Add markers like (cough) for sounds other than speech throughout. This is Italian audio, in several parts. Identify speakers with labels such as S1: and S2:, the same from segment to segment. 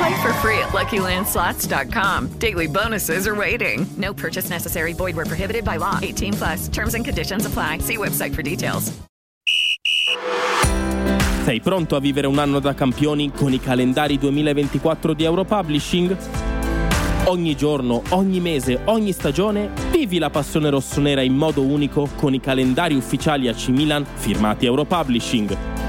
S1: Play for free at LuckyLandSlots.com. Daily bonuses are waiting. No purchase necessary. Void where prohibited by law. 18 plus. Terms and conditions apply. See website for details.
S2: Sei pronto a vivere un anno da campioni con i calendari 2024 di Europublishing? Ogni giorno, ogni mese, ogni stagione, vivi la passione rossonera in modo unico con i calendari ufficiali AC Milan firmati Europublishing.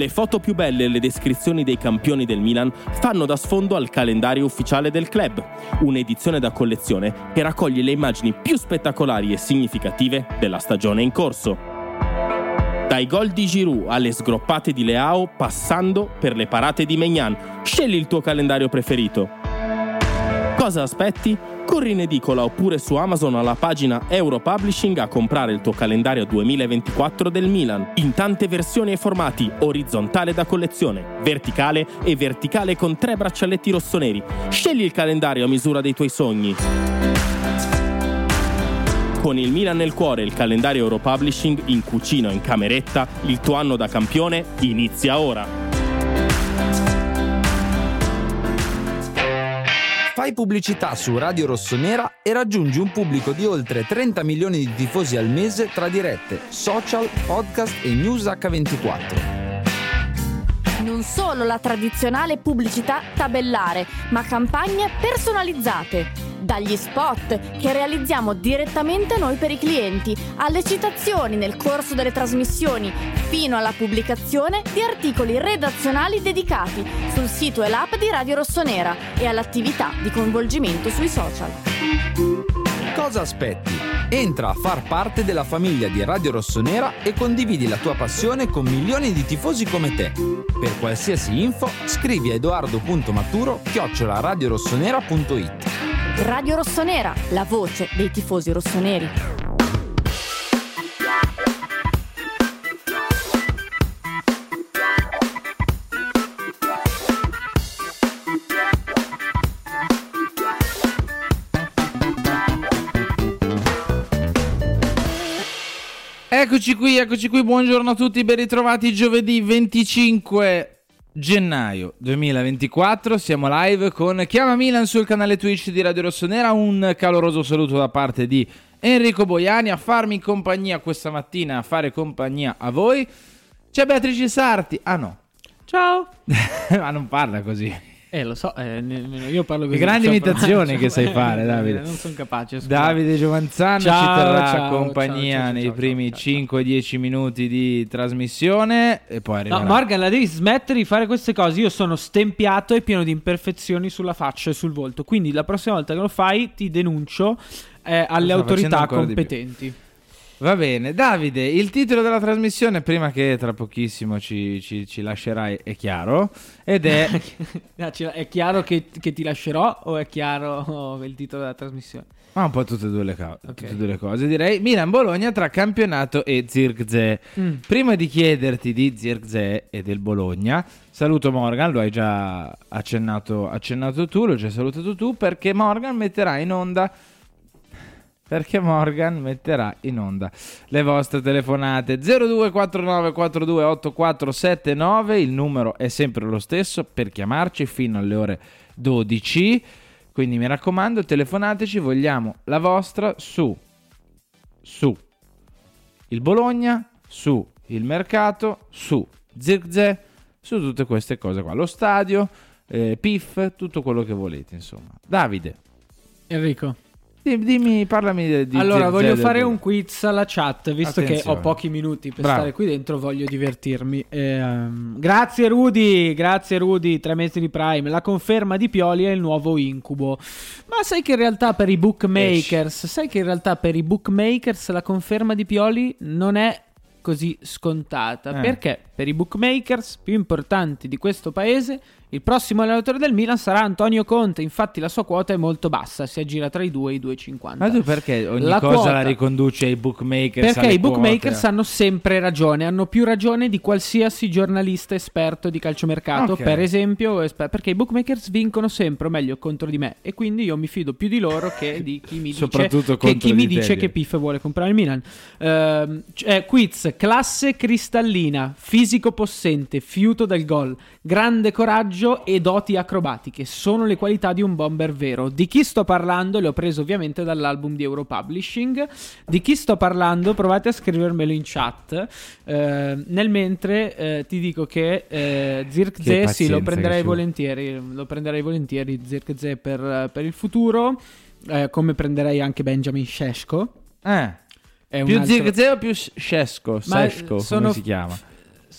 S2: Le foto più belle e le descrizioni dei campioni del Milan fanno da sfondo al calendario ufficiale del club, un'edizione da collezione che raccoglie le immagini più spettacolari e significative della stagione in corso. Dai gol di Giroud alle sgroppate di Leao, passando per le parate di Megnan, scegli il tuo calendario preferito. Cosa aspetti? Corri in edicola oppure su Amazon alla pagina Europublishing a comprare il tuo calendario 2024 del Milan, in tante versioni e formati, orizzontale da collezione, verticale e verticale con tre braccialetti rossoneri. Scegli il calendario a misura dei tuoi sogni. Con il Milan nel cuore e il calendario Europublishing in cucina o in cameretta, il tuo anno da campione inizia ora.
S3: Fai pubblicità su Radio Rossonera e raggiungi un pubblico di oltre 30 milioni di tifosi al mese tra dirette, social, podcast e news H24.
S4: Non solo la tradizionale pubblicità tabellare, ma campagne personalizzate. Dagli spot che realizziamo direttamente noi per i clienti, alle citazioni nel corso delle trasmissioni, fino alla pubblicazione di articoli redazionali dedicati sul sito e l'app di Radio Rossonera e all'attività di coinvolgimento sui social.
S3: Cosa aspetti? Entra a far parte della famiglia di Radio Rossonera e condividi la tua passione con milioni di tifosi come te. Per qualsiasi info scrivi a edoardo.maturo chiocciolaradiorossonera.it
S4: Radio Rossonera, la voce dei tifosi rossoneri.
S5: Eccoci qui, eccoci qui, buongiorno a tutti, ben ritrovati giovedì 25 gennaio 2024, siamo live con Chiama Milan sul canale Twitch di Radio Rossonera, un caloroso saluto da parte di Enrico Boiani a farmi compagnia questa mattina, a fare compagnia a voi. C'è Beatrice Sarti, ah no,
S6: Ciao. (laughs)
S5: ma non parla così.
S6: Eh, lo so, eh, io parlo (laughs)
S5: Che
S6: così.
S5: grandi
S6: so
S5: imitazioni
S6: parlare,
S5: che sai fare,
S6: eh,
S5: Davide.
S6: Non sono capace. scusa.
S5: Davide Giovanzano
S6: Ciao,
S5: ci terrà
S6: ciao,
S5: compagnia
S6: ciao,
S5: nei primi
S6: ciao,
S5: 5-10 minuti di trasmissione e poi arriverà.
S6: No, Morgan, la devi smettere di fare queste cose. Io sono stempiato e pieno di imperfezioni sulla faccia e sul volto. Quindi la prossima volta che lo fai, ti denuncio eh, alle autorità competenti.
S5: Va bene, Davide, il titolo della trasmissione, prima che tra pochissimo ci, ci- ci lascerai, è chiaro, ed è... (laughs)
S6: È chiaro che, che ti lascerò o è chiaro il titolo della trasmissione?
S5: Ma un po' tutte e due le, co-
S6: Ok.
S5: tutte e due le cose, direi. Milan-Bologna tra campionato e Zirkzee.
S6: Mm.
S5: Prima di chiederti di Zirkzee e del Bologna, saluto Morgan, lo hai già accennato, accennato tu, l'ho già salutato tu, perché Morgan metterà in onda... Perché Morgan metterà in onda le vostre telefonate 0249428479, il numero è sempre lo stesso per chiamarci fino alle ore 12. Quindi mi raccomando, telefonateci, vogliamo la vostra su su il Bologna, su il mercato, su Zirkzee, su tutte queste cose qua, lo stadio, eh, PIF, tutto quello che volete, insomma. Davide,
S6: Enrico.
S5: Di- Dimmi, parlami di, di
S6: Allora,
S5: Zirze
S6: voglio
S5: del
S6: fare un quiz alla chat, visto che
S5: Attenzione.
S6: ho pochi minuti per
S5: Bravo.
S6: stare qui dentro, voglio divertirmi. Ehm, grazie Rudy, grazie Rudy, tre mesi di Prime. La conferma di Pioli è il nuovo incubo. Ma sai che in realtà per i bookmakers, sai che in realtà per i bookmakers la conferma di Pioli non è così scontata.
S5: Eh.
S6: Perché per i bookmakers più importanti di questo paese il prossimo allenatore del Milan sarà Antonio Conte, infatti la sua quota è molto bassa, si aggira tra i 2 e i 2,50.
S5: Ma tu perché ogni
S6: La
S5: cosa
S6: quota-
S5: la riconduci ai bookmakers?
S6: Perché i bookmakers
S5: quote?
S6: hanno sempre ragione, hanno più ragione di qualsiasi giornalista esperto di calciomercato,
S5: Ok.
S6: per esempio, esper- perché i bookmakers vincono sempre, o meglio, contro di me e quindi io mi fido più di loro che di chi mi dice che, chi mi dice che Piff vuole comprare il Milan. Ehm, c- eh, quiz, classe cristallina, fisico possente, fiuto del gol, grande coraggio e doti acrobatiche sono le qualità di un bomber vero. Di chi sto parlando? Le ho prese ovviamente dall'album di Europublishing. Di chi sto parlando? Provate a scrivermelo in chat. Eh, nel mentre eh, ti dico che eh, Zirkzee sì, lo prenderei volentieri. Lo prenderei volentieri Zirkzee per, per il futuro. eh, come prenderei anche Benjamin Sheshko.
S5: Eh.
S6: È
S5: più
S6: altro-
S5: Zirkzee o più Sesco,
S6: sono-
S5: come si chiama?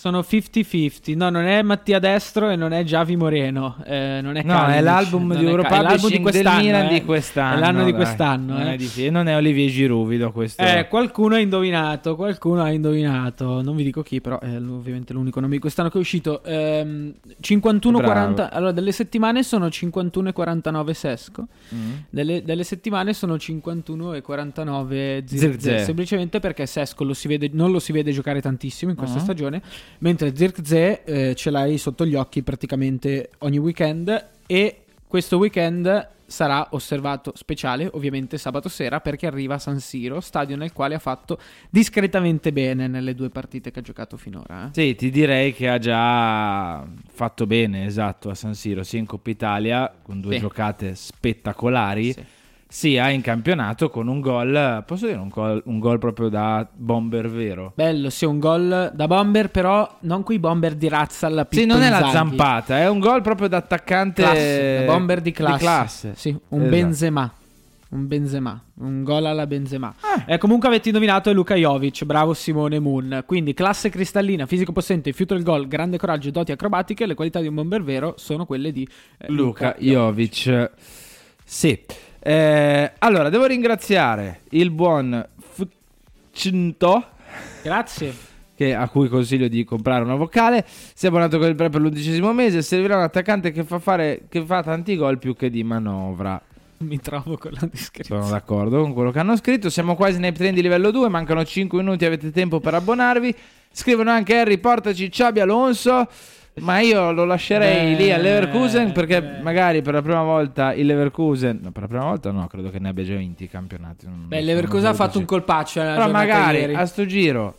S6: Sono 50-50. No, non è Mattia Destro e non è Javi Moreno. eh, non è
S5: No,
S6: Kalinic,
S5: è l'album di
S6: è
S5: Europublishing
S6: l'album di quest'anno, eh.
S5: di quest'anno.
S6: È l'anno di
S5: dai.
S6: quest'anno.
S5: Non
S6: eh.
S5: è, di- non è Olivier Giroud, vi do questo.
S6: Eh, qualcuno ha indovinato, qualcuno ha indovinato. Non vi dico chi, però è ovviamente l'unico nome di quest'anno che è uscito. Ehm, 51
S5: Bravo.
S6: 40 Allora, delle settimane sono 51 e 49 Sesco.
S5: Mm.
S6: Delle, delle settimane sono 51 e 49 Zirkzee.
S5: Zirkzee.
S6: Semplicemente perché Sesco lo vede- non lo si vede giocare tantissimo in questa
S5: Ah.
S6: stagione. Mentre Zirkzee eh, ce l'hai sotto gli occhi praticamente ogni weekend. E questo weekend sarà osservato speciale, ovviamente sabato sera, perché arriva a San Siro, stadio nel quale ha fatto discretamente bene nelle due partite che ha giocato finora. eh.
S5: Sì, ti direi che ha già fatto bene, esatto, a San Siro, sia in Coppa Italia con due
S6: Sì.
S5: giocate spettacolari,
S6: Sì.
S5: Sia in campionato con un gol, posso dire un gol, un gol proprio da bomber vero.
S6: Bello, sì, un gol da bomber, però non quei bomber di razza alla
S5: Sì, non è la zampata, è un gol proprio da attaccante
S6: Classe, da bomber di classe.
S5: classe.
S6: Sì, un
S5: Esatto.
S6: Benzema. Un Benzema, un gol alla Benzema.
S5: Ah.
S6: Eh, comunque avete indovinato è Luka Jovic, bravo Simone Moon. Quindi classe cristallina, fisico possente, fiuto del gol, grande coraggio, doti acrobatiche, le qualità di un bomber vero sono quelle di eh,
S5: Luca Jovic. Sì. Eh, allora, devo ringraziare il buon Fcinto
S6: Grazie.
S5: che- a cui consiglio di comprare una vocale. Si è abbonato con il pre per l'undicesimo mese. Servirà un attaccante che fa, fare, che fa tanti gol più che di manovra.
S6: Mi trovo con la descrizione.
S5: Sono d'accordo con quello che hanno scritto. Siamo quasi nei trend di livello 2. Mancano 5 minuti. Avete tempo per abbonarvi. Scrivono anche Harry, portaci Xabi Alonso. Ma io lo lascerei
S6: Beh,
S5: lì all'Leverkusen perché
S6: beh.
S5: magari per la prima volta il Leverkusen, no, per la prima volta no, credo che ne abbia già vinti i campionati. non-
S6: Beh,
S5: non
S6: Leverkusen ha fatto un colpaccio
S5: Però magari
S6: ieri.
S5: a sto giro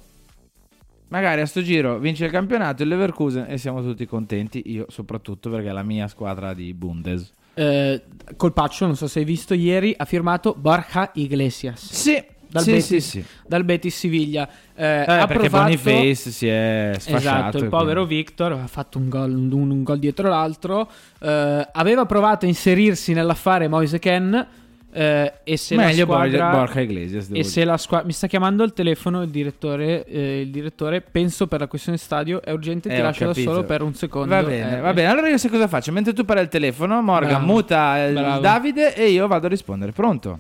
S5: magari a sto giro vince il campionato il Leverkusen e siamo tutti contenti, io soprattutto perché è la mia squadra di Bundes.
S6: Eh, colpaccio, non so se hai visto ieri, ha firmato Borja Iglesias.
S5: Sì,
S6: Dal,
S5: sì,
S6: Betis,
S5: sì, sì.
S6: dal Betis Siviglia. Eh,
S5: Eh,
S6: ha
S5: perché
S6: provato-
S5: Boniface si è sfasciato.
S6: Esatto, il povero
S5: quindi-
S6: Victor ha fatto un gol, un, un gol dietro l'altro. Eh, aveva provato a inserirsi nell'affare Moise Ken. eh, e se
S5: Meglio
S6: la squadra,
S5: Borja- Iglesias,
S6: E se la squadra. Mi sta chiamando il telefono il direttore. eh, il direttore, penso per la questione stadio. È urgente, ti
S5: Eh, ho
S6: lascio da solo per un secondo.
S5: Va bene,
S6: Eh,
S5: va bene. Allora io sai cosa faccio? Mentre tu parli al telefono, Morgan
S6: Bravo.
S5: muta il
S6: Bravo.
S5: Davide e io vado a rispondere. Pronto?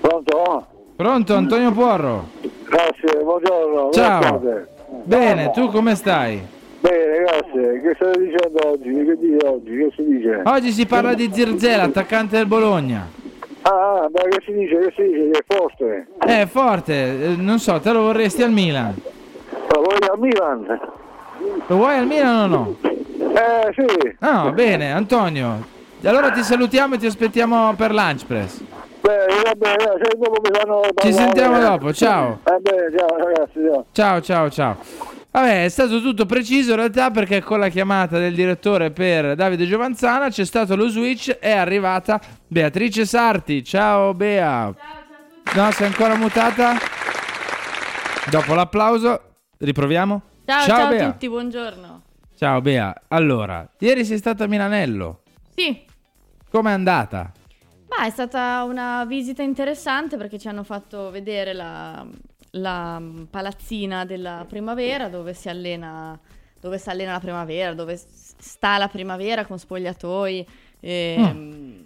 S7: Pronto?
S5: Pronto, Antonio Porro.
S7: Grazie, buongiorno.
S5: Ciao. Bene, tu come stai?
S7: Bene, grazie. Che state dicendo oggi? Che dite oggi? Che si dice?
S5: Oggi si parla di Zirze, l'attaccante del Bologna.
S7: Ah, ah, ma che si dice? Che si dice? Che è forte.
S5: È forte, eh, non so, te lo vorresti al Milan?
S7: Ma voi al Milan?
S5: Lo vuoi al Milan o no?
S7: Eh, sì.
S5: No, bene, Antonio. Allora ti salutiamo e ti aspettiamo per Lunch Press.
S7: Va bene, dai, se dopo mi fanno
S5: Ci sentiamo dopo, ciao.
S7: Bene, ciao ragazzi, ciao.
S5: Ciao, ciao, ciao. Vabbè, è stato tutto preciso in realtà perché con la chiamata del direttore per Davide Giovanzana c'è stato lo switch, è arrivata Beatrice Sarti. Ciao Bea. No, sei ancora mutata? Dopo l'applauso, riproviamo?
S4: Ciao, ciao,
S5: Bea.
S4: a tutti, buongiorno.
S5: Ciao Bea. Allora, ieri sei stata a Milanello.
S4: Sì,
S5: Com'è andata?
S4: Ah, è stata una visita interessante perché ci hanno fatto vedere la, la palazzina della primavera dove si allena, dove si allena la primavera, dove sta la primavera con spogliatoi, ehm,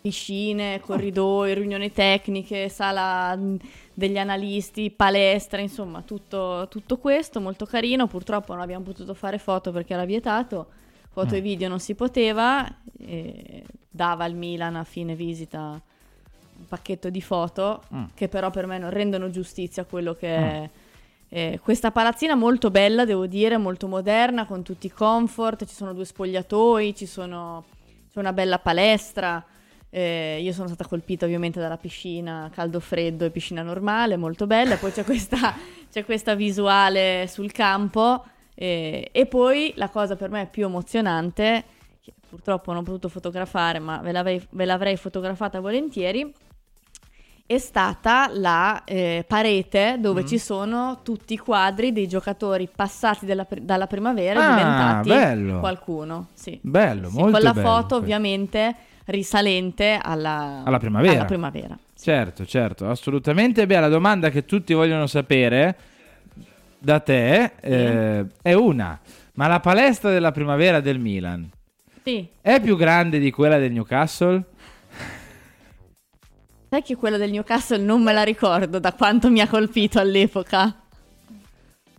S4: piscine, corridoi, riunioni tecniche, sala mh, degli analisti, palestra, insomma, tutto, tutto questo molto carino. Purtroppo non abbiamo potuto fare foto perché era vietato, foto e video non si poteva. dava al Milan a fine visita un pacchetto di foto
S5: Mm.
S4: che però per me non rendono giustizia a quello che è. eh, questa palazzina molto bella, devo dire, molto moderna, con tutti i comfort, ci sono due spogliatoi, ci sono, c'è una bella palestra. eh, io sono stata colpita ovviamente dalla piscina caldo-freddo e piscina normale, molto bella. Poi c'è questa, (laughs) c'è questa visuale sul campo. Eh, e poi la cosa per me più emozionante, che purtroppo non ho potuto fotografare, ma ve l'avrei, ve l'avrei fotografata volentieri, è stata la eh, parete dove
S5: Mm.
S4: ci sono tutti i quadri dei giocatori passati della dalla primavera
S5: Ah,
S4: diventati
S5: bello.
S4: qualcuno. Sì.
S5: Bello,
S4: Sì,
S5: molto
S4: con la foto ovviamente risalente alla,
S5: Alla primavera.
S4: alla primavera.
S5: Certo, certo, assolutamente. Beh, la domanda che tutti vogliono sapere da te eh, è una. Ma la palestra della primavera del Milan
S4: Sì,
S5: è più grande di quella del Newcastle?
S4: sai che quella del Newcastle non me la ricordo da quanto mi ha colpito all'epoca.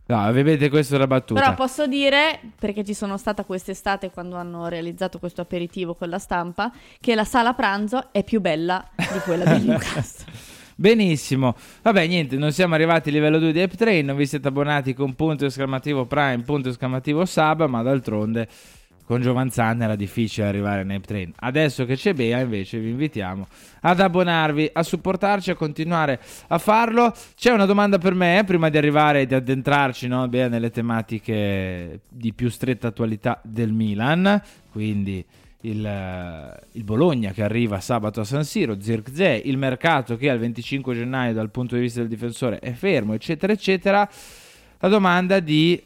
S5: No, vedete, questa è la battuta.
S4: Però posso dire, perché ci sono stata quest'estate quando hanno realizzato questo aperitivo con la stampa, che la sala pranzo è più bella di quella del (laughs) Newcastle.
S5: Benissimo. Vabbè, niente, non siamo arrivati al livello 2 di App Train, non vi siete abbonati con punto esclamativo Prime, punto esclamativo Sub, ma d'altronde con Giovanzanne era difficile arrivare in App Train. Adesso che c'è Bea, invece, vi invitiamo ad abbonarvi, a supportarci, a continuare a farlo. C'è una domanda per me, prima di arrivare e di addentrarci no, Bea, nelle tematiche di più stretta attualità del Milan, quindi il, eh, il Bologna che arriva sabato a San Siro, Zirkzee, il mercato che al 25 gennaio dal punto di vista del difensore è fermo, eccetera, eccetera. La domanda di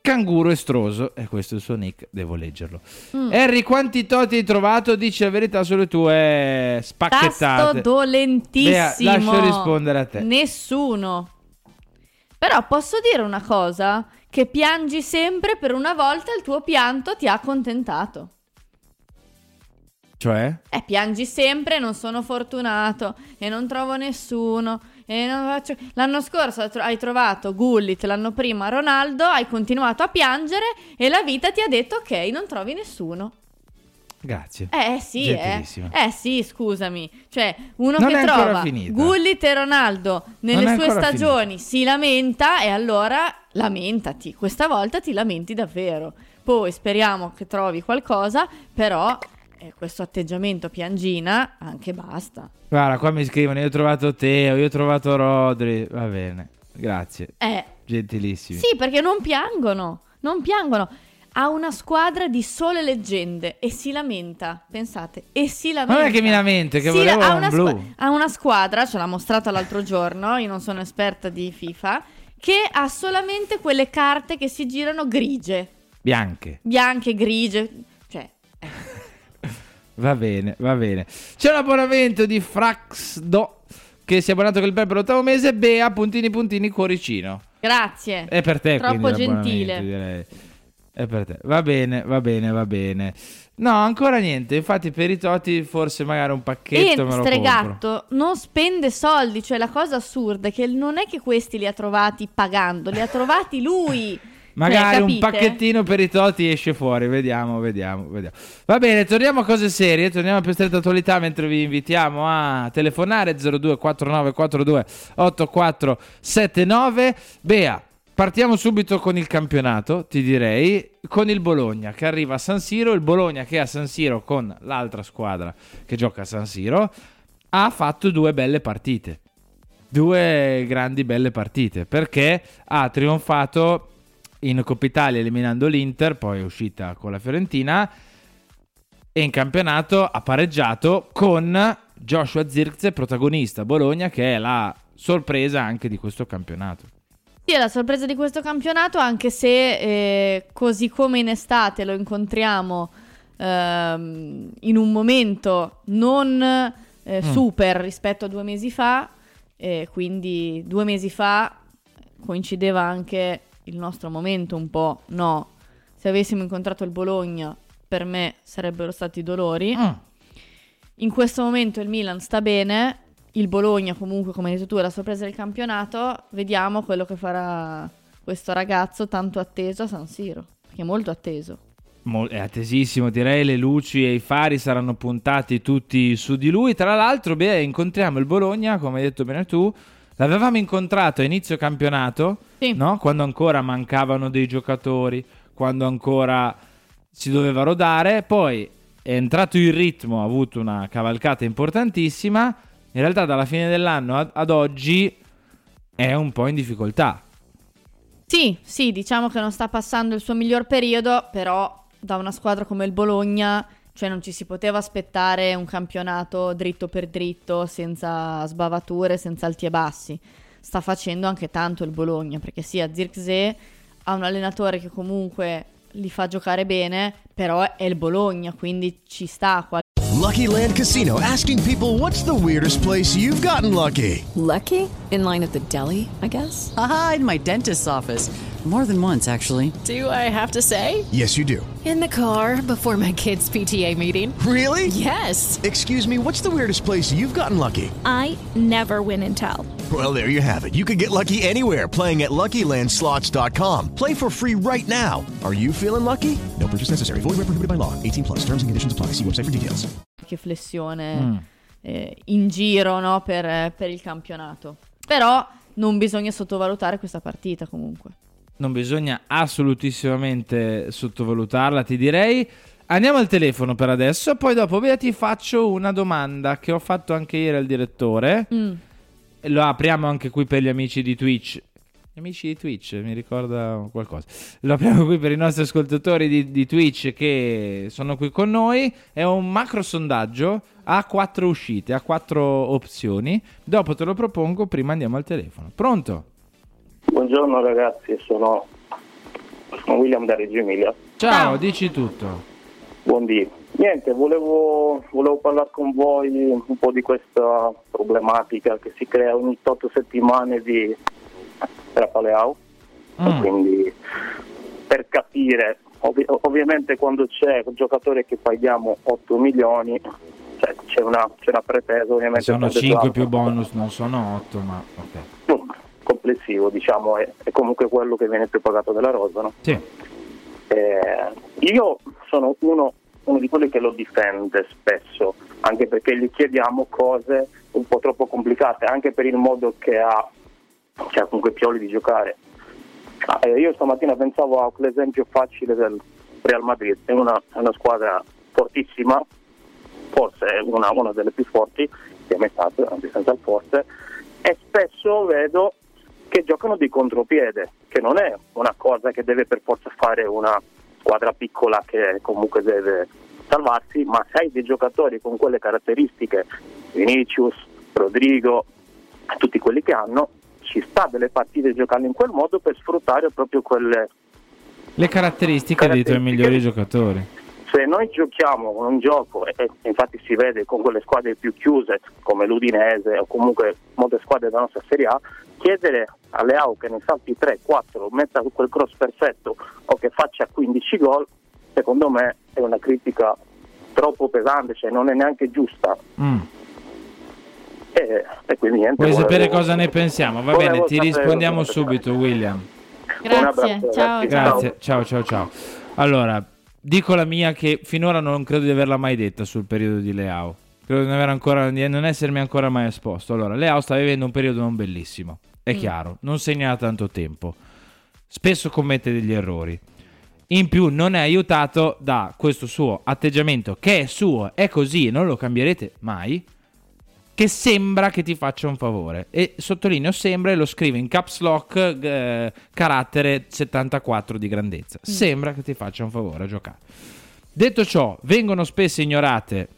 S5: Canguro Estroso, e questo è il suo nick, devo leggerlo.
S4: Mm.
S5: Harry, quanti toti hai trovato? Dici la verità sulle tue spacchettate.
S4: Tasto dolentissimo.
S5: Bea, lascio rispondere a te.
S4: Nessuno. Però posso dire una cosa? Che piangi sempre per una volta il tuo pianto ti ha accontentato.
S5: Cioè?
S4: Eh, piangi sempre, non sono fortunato e non trovo nessuno. E non faccio... L'anno scorso hai tro- hai trovato Gullit, l'anno prima Ronaldo, hai continuato a piangere e la vita ti ha detto ok, non trovi nessuno.
S5: Grazie.
S4: Eh sì, eh. Eh sì, scusami. Cioè, uno
S5: Non
S4: che trova
S5: finita.
S4: Gullit e Ronaldo nelle sue stagioni si lamenta e allora lamentati. Questa volta ti lamenti davvero. Poi speriamo che trovi qualcosa, però eh, questo atteggiamento piangina anche basta.
S5: Guarda, qua mi scrivono, io ho trovato Teo, io ho trovato Rodri. Va bene, grazie.
S4: Eh,
S5: Gentilissimi.
S4: sì, perché non piangono, non piangono. Ha una squadra di sole leggende e si lamenta, pensate, e si lamenta.
S5: Ma non è che mi lamento, che
S4: Sì,
S5: volevo
S4: ha
S5: un
S4: una
S5: blu.
S4: squa- ha una squadra, ce l'ha mostrata l'altro giorno, io non sono esperta di FIFA, che ha solamente quelle carte che si girano grigie,
S5: Bianche.
S4: bianche, grigie, cioè (laughs)
S5: Va bene, va bene. C'è un abbonamento di Fraxdo che si è abbonato con il per l'ottavo mese. Bea, puntini, puntini, cuoricino.
S4: grazie.
S5: È per te,
S4: Troppo gentile.
S5: direi. È per te. Va bene, va bene, va bene. No, ancora niente. Infatti, per i Toti, forse magari un pacchetto
S4: E
S5: me lo compro.
S4: Stregatto non spende soldi, cioè la cosa assurda è che non è che questi li ha trovati pagando, li ha trovati lui. (laughs)
S5: Magari
S4: Cioè,
S5: un pacchettino per i Toti esce fuori. Vediamo, vediamo, vediamo. Va bene, torniamo a cose serie. Torniamo a più stretta attualità mentre vi invitiamo a telefonare 024942 8479. Bea, partiamo subito con il campionato, ti direi. Con il Bologna che arriva a San Siro. Il Bologna che a San Siro con l'altra squadra che gioca a San Siro ha fatto due belle partite. Due grandi belle partite perché ha trionfato in Coppa Italia eliminando l'Inter, poi è uscita con la Fiorentina e in campionato ha pareggiato con Joshua Zirkze, protagonista Bologna, che è la sorpresa anche di questo campionato.
S4: Sì, è la sorpresa di questo campionato, anche se eh, così come in estate lo incontriamo ehm, in un momento non eh,
S5: Mm.
S4: super rispetto a due mesi fa, e quindi due mesi fa coincideva anche il nostro momento un po', no, se avessimo incontrato il Bologna per me sarebbero stati dolori.
S5: Mm.
S4: In questo momento il Milan sta bene, il Bologna comunque come hai detto tu è la sorpresa del campionato, vediamo quello che farà questo ragazzo tanto atteso a San Siro, che è molto atteso.
S5: È attesissimo, direi le luci e i fari saranno puntati tutti su di lui. Tra l'altro, beh, incontriamo il Bologna, come hai detto bene tu. L'avevamo incontrato a inizio campionato, no? quando ancora mancavano dei giocatori, quando ancora si doveva rodare. Poi è entrato in ritmo, ha avuto una cavalcata importantissima. In realtà, dalla fine dell'anno ad, ad oggi è un po' in difficoltà.
S4: Sì, sì, diciamo che non sta passando il suo miglior periodo, però da una squadra come il Bologna, cioè non ci si poteva aspettare un campionato dritto per dritto, senza sbavature, senza alti e bassi. Sta facendo anche tanto il Bologna, perché sì, a Zirkzee ha un allenatore che comunque li fa giocare bene, però è il Bologna, quindi ci sta qua.
S8: Lucky Land Casino asking people what's the weirdest place you've gotten lucky?
S9: Lucky? In line at the deli, I guess?
S10: Aha, in my dentist's office. More than once, actually.
S9: Do I have to say?
S8: Yes, you do.
S9: In the car before my kids' PTA meeting.
S8: Really?
S9: Yes.
S8: Excuse me, what's the weirdest place you've gotten lucky?
S11: I never win and tell.
S8: Well, there you have it. You can get lucky anywhere playing at LuckyLandSlots.com. Play for free right now. Are you feeling lucky? No purchase necessary. Void where prohibited by law. 18 plus. Terms and conditions apply. See website for details.
S4: Che flessione
S5: Mm.
S4: eh, in giro no, per, per il campionato. Però non bisogna sottovalutare questa partita comunque.
S5: Non bisogna assolutissimamente sottovalutarla, ti direi. Andiamo al telefono per adesso, poi dopo Bea ti faccio una domanda che ho fatto anche ieri al direttore.
S4: Mm.
S5: Lo apriamo anche qui per gli amici di Twitch. Gli amici di Twitch, mi ricorda qualcosa. Lo apriamo qui per i nostri ascoltatori di, di Twitch che sono qui con noi. È un macro sondaggio, ha quattro uscite, ha quattro opzioni. Dopo te lo propongo, prima andiamo al telefono. Pronto?
S12: Buongiorno ragazzi, sono, sono William da Reggio Emilia.
S5: Ciao, dici tutto.
S12: Buondì. Niente, volevo, volevo parlare con voi un po' di questa problematica che si crea ogni 8 settimane di Rapaleau.
S5: Mm.
S12: Quindi per capire, ovvi- ovviamente quando c'è un giocatore che paghiamo 8 milioni, cioè c'è, una, c'è una pretesa ovviamente.
S5: Sono
S12: per
S5: 5
S12: Eduardo.
S5: più bonus, non sono 8, ma ok.
S12: Complessivo, diciamo, è, è comunque quello che viene più pagato della rosa, no?
S5: Sì.
S12: Eh, io sono uno, uno di quelli che lo difende spesso, anche perché gli chiediamo cose un po' troppo complicate, anche per il modo che ha, ha comunque Pioli di giocare. Eh, io stamattina pensavo all'esempio facile del Real Madrid, è una, una squadra fortissima, forse una, una delle più forti che è mai stata, anche senza il forse, e spesso vedo che giocano di contropiede, che non è una cosa che deve per forza fare una squadra piccola che comunque deve salvarsi, ma se hai dei giocatori con quelle caratteristiche, Vinicius, Rodrigo, tutti quelli che hanno, ci sta delle partite giocando in quel modo per sfruttare proprio quelle...
S5: Le caratteristiche dei tuoi migliori giocatori.
S12: Se noi giochiamo un gioco, e infatti si vede con quelle squadre più chiuse come l'Udinese o comunque molte squadre della nostra Serie A, chiedere a Leao che ne salti 3, 4, metta quel cross perfetto o che faccia 15 gol, secondo me è una critica troppo pesante, cioè non è neanche giusta.
S5: Mm.
S12: E, e quindi niente.
S5: Vuoi
S12: volevo-
S5: sapere cosa ne pensiamo? Va
S12: volevo
S5: bene, ti rispondiamo subito, William.
S4: Grazie, ciao,
S5: Grazie, ciao, ciao, ciao. Allora, dico la mia che finora non credo di averla mai detta sul periodo di Leao. Credo di non, aver ancora, di non essermi ancora mai esposto. Allora, Leao sta vivendo un periodo non bellissimo, è
S13: Mm.
S5: chiaro, non segna da tanto tempo. Spesso commette degli errori. In più non è aiutato da questo suo atteggiamento che è suo, è così, non lo cambierete mai, che sembra che ti faccia un favore. E sottolineo sembra e lo scrive in caps lock eh, carattere 74 di grandezza. Sembra che ti faccia un favore a giocare. Detto ciò, vengono spesso ignorate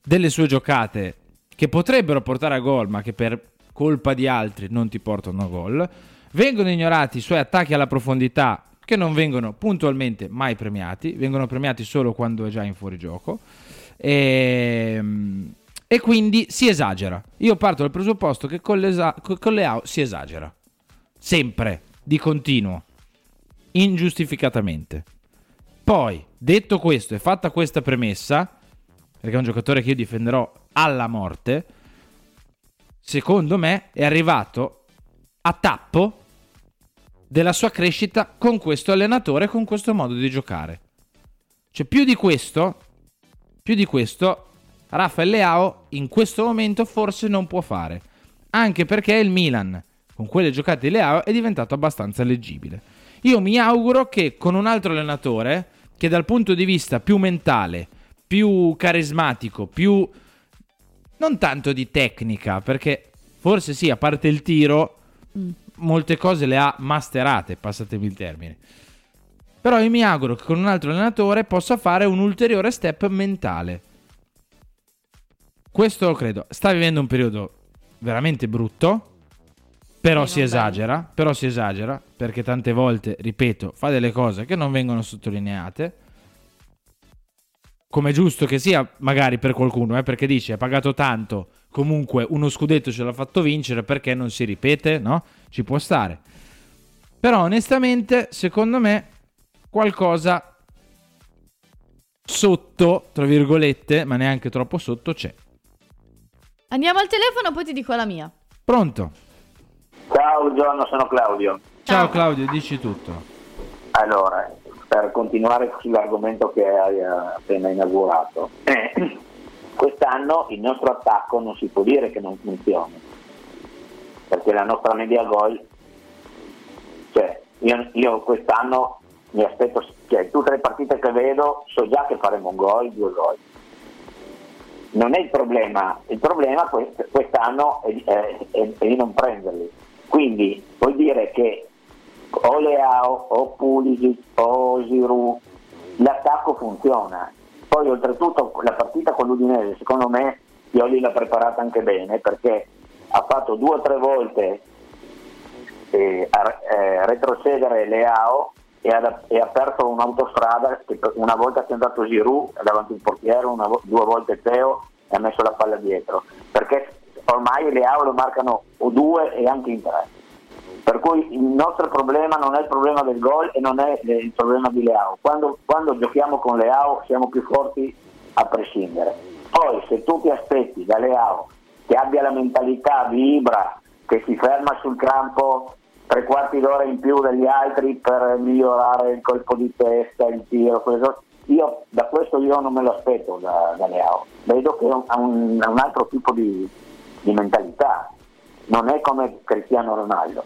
S5: delle sue giocate che potrebbero portare a gol, ma che per colpa di altri non ti portano a gol. Vengono ignorati i suoi attacchi alla profondità che non vengono puntualmente mai premiati, vengono premiati solo quando è già in fuorigioco. E, e quindi si esagera. Io parto dal presupposto che con, l'esa- con Leao si esagera. Sempre, di continuo, ingiustificatamente. Poi, detto questo e fatta questa premessa, perché è un giocatore che io difenderò alla morte, secondo me è arrivato a tappo della sua crescita con questo allenatore, con questo modo di giocare. Cioè, più di questo, più di questo, Rafael Leao in questo momento forse non può fare. Anche perché il Milan, con quelle giocate di Leao, è diventato abbastanza leggibile. Io mi auguro che con un altro allenatore, che dal punto di vista più mentale, più carismatico, più... non tanto di tecnica, perché forse sì, a parte il tiro, molte cose le ha masterate, passatemi il termine. Però io mi auguro che con un altro allenatore possa fare un ulteriore step mentale. Questo lo credo. Sta vivendo un periodo veramente brutto. Però si esagera. Però si esagera. Perché tante volte, ripeto, fa delle cose che non vengono sottolineate. Come giusto che sia, magari per qualcuno, eh, perché dice: ha pagato tanto. Comunque, uno scudetto ce l'ha fatto vincere. Perché non si ripete? No? Ci può stare. Però, onestamente, secondo me, qualcosa sotto, tra virgolette, ma neanche troppo sotto, c'è.
S4: Andiamo al telefono, poi ti dico la mia.
S5: Pronto?
S13: Ciao, buongiorno, sono Claudio.
S5: Ciao Claudio, dici tutto.
S13: Allora, per continuare sull'argomento che hai eh, appena inaugurato, (clears throat) quest'anno il nostro attacco non si può dire che non funzioni, perché la nostra media gol, cioè io, io quest'anno mi aspetto, cioè tutte le partite che vedo so già che faremo un gol, due gol. Non è il problema, il problema quest- quest'anno è, è- è- è di non prenderli. Quindi vuol dire che o Leao o Pulisic o Giroud l'attacco funziona. Poi oltretutto la partita con l'Udinese secondo me Pioli l'ha preparata anche bene perché ha fatto due o tre volte eh, a eh, retrocedere Leao e ha, e ha aperto un'autostrada che una volta che è andato Giroud davanti al portiere, una due volte Teo e ha messo la palla dietro perché ormai Leao lo marcano o due e anche in tre per cui il nostro problema non è il problema del gol e non è il problema di Leao. Quando, quando giochiamo con Leao siamo più forti a prescindere. Poi se tu ti aspetti da Leao che abbia la mentalità di Ibra, che si ferma sul campo tre quarti d'ora in più degli altri per migliorare il colpo di testa, il tiro, questo, io da questo io non me lo aspetto da, da Leao. Vedo che ha un, un altro tipo di, di mentalità, non è come Cristiano Ronaldo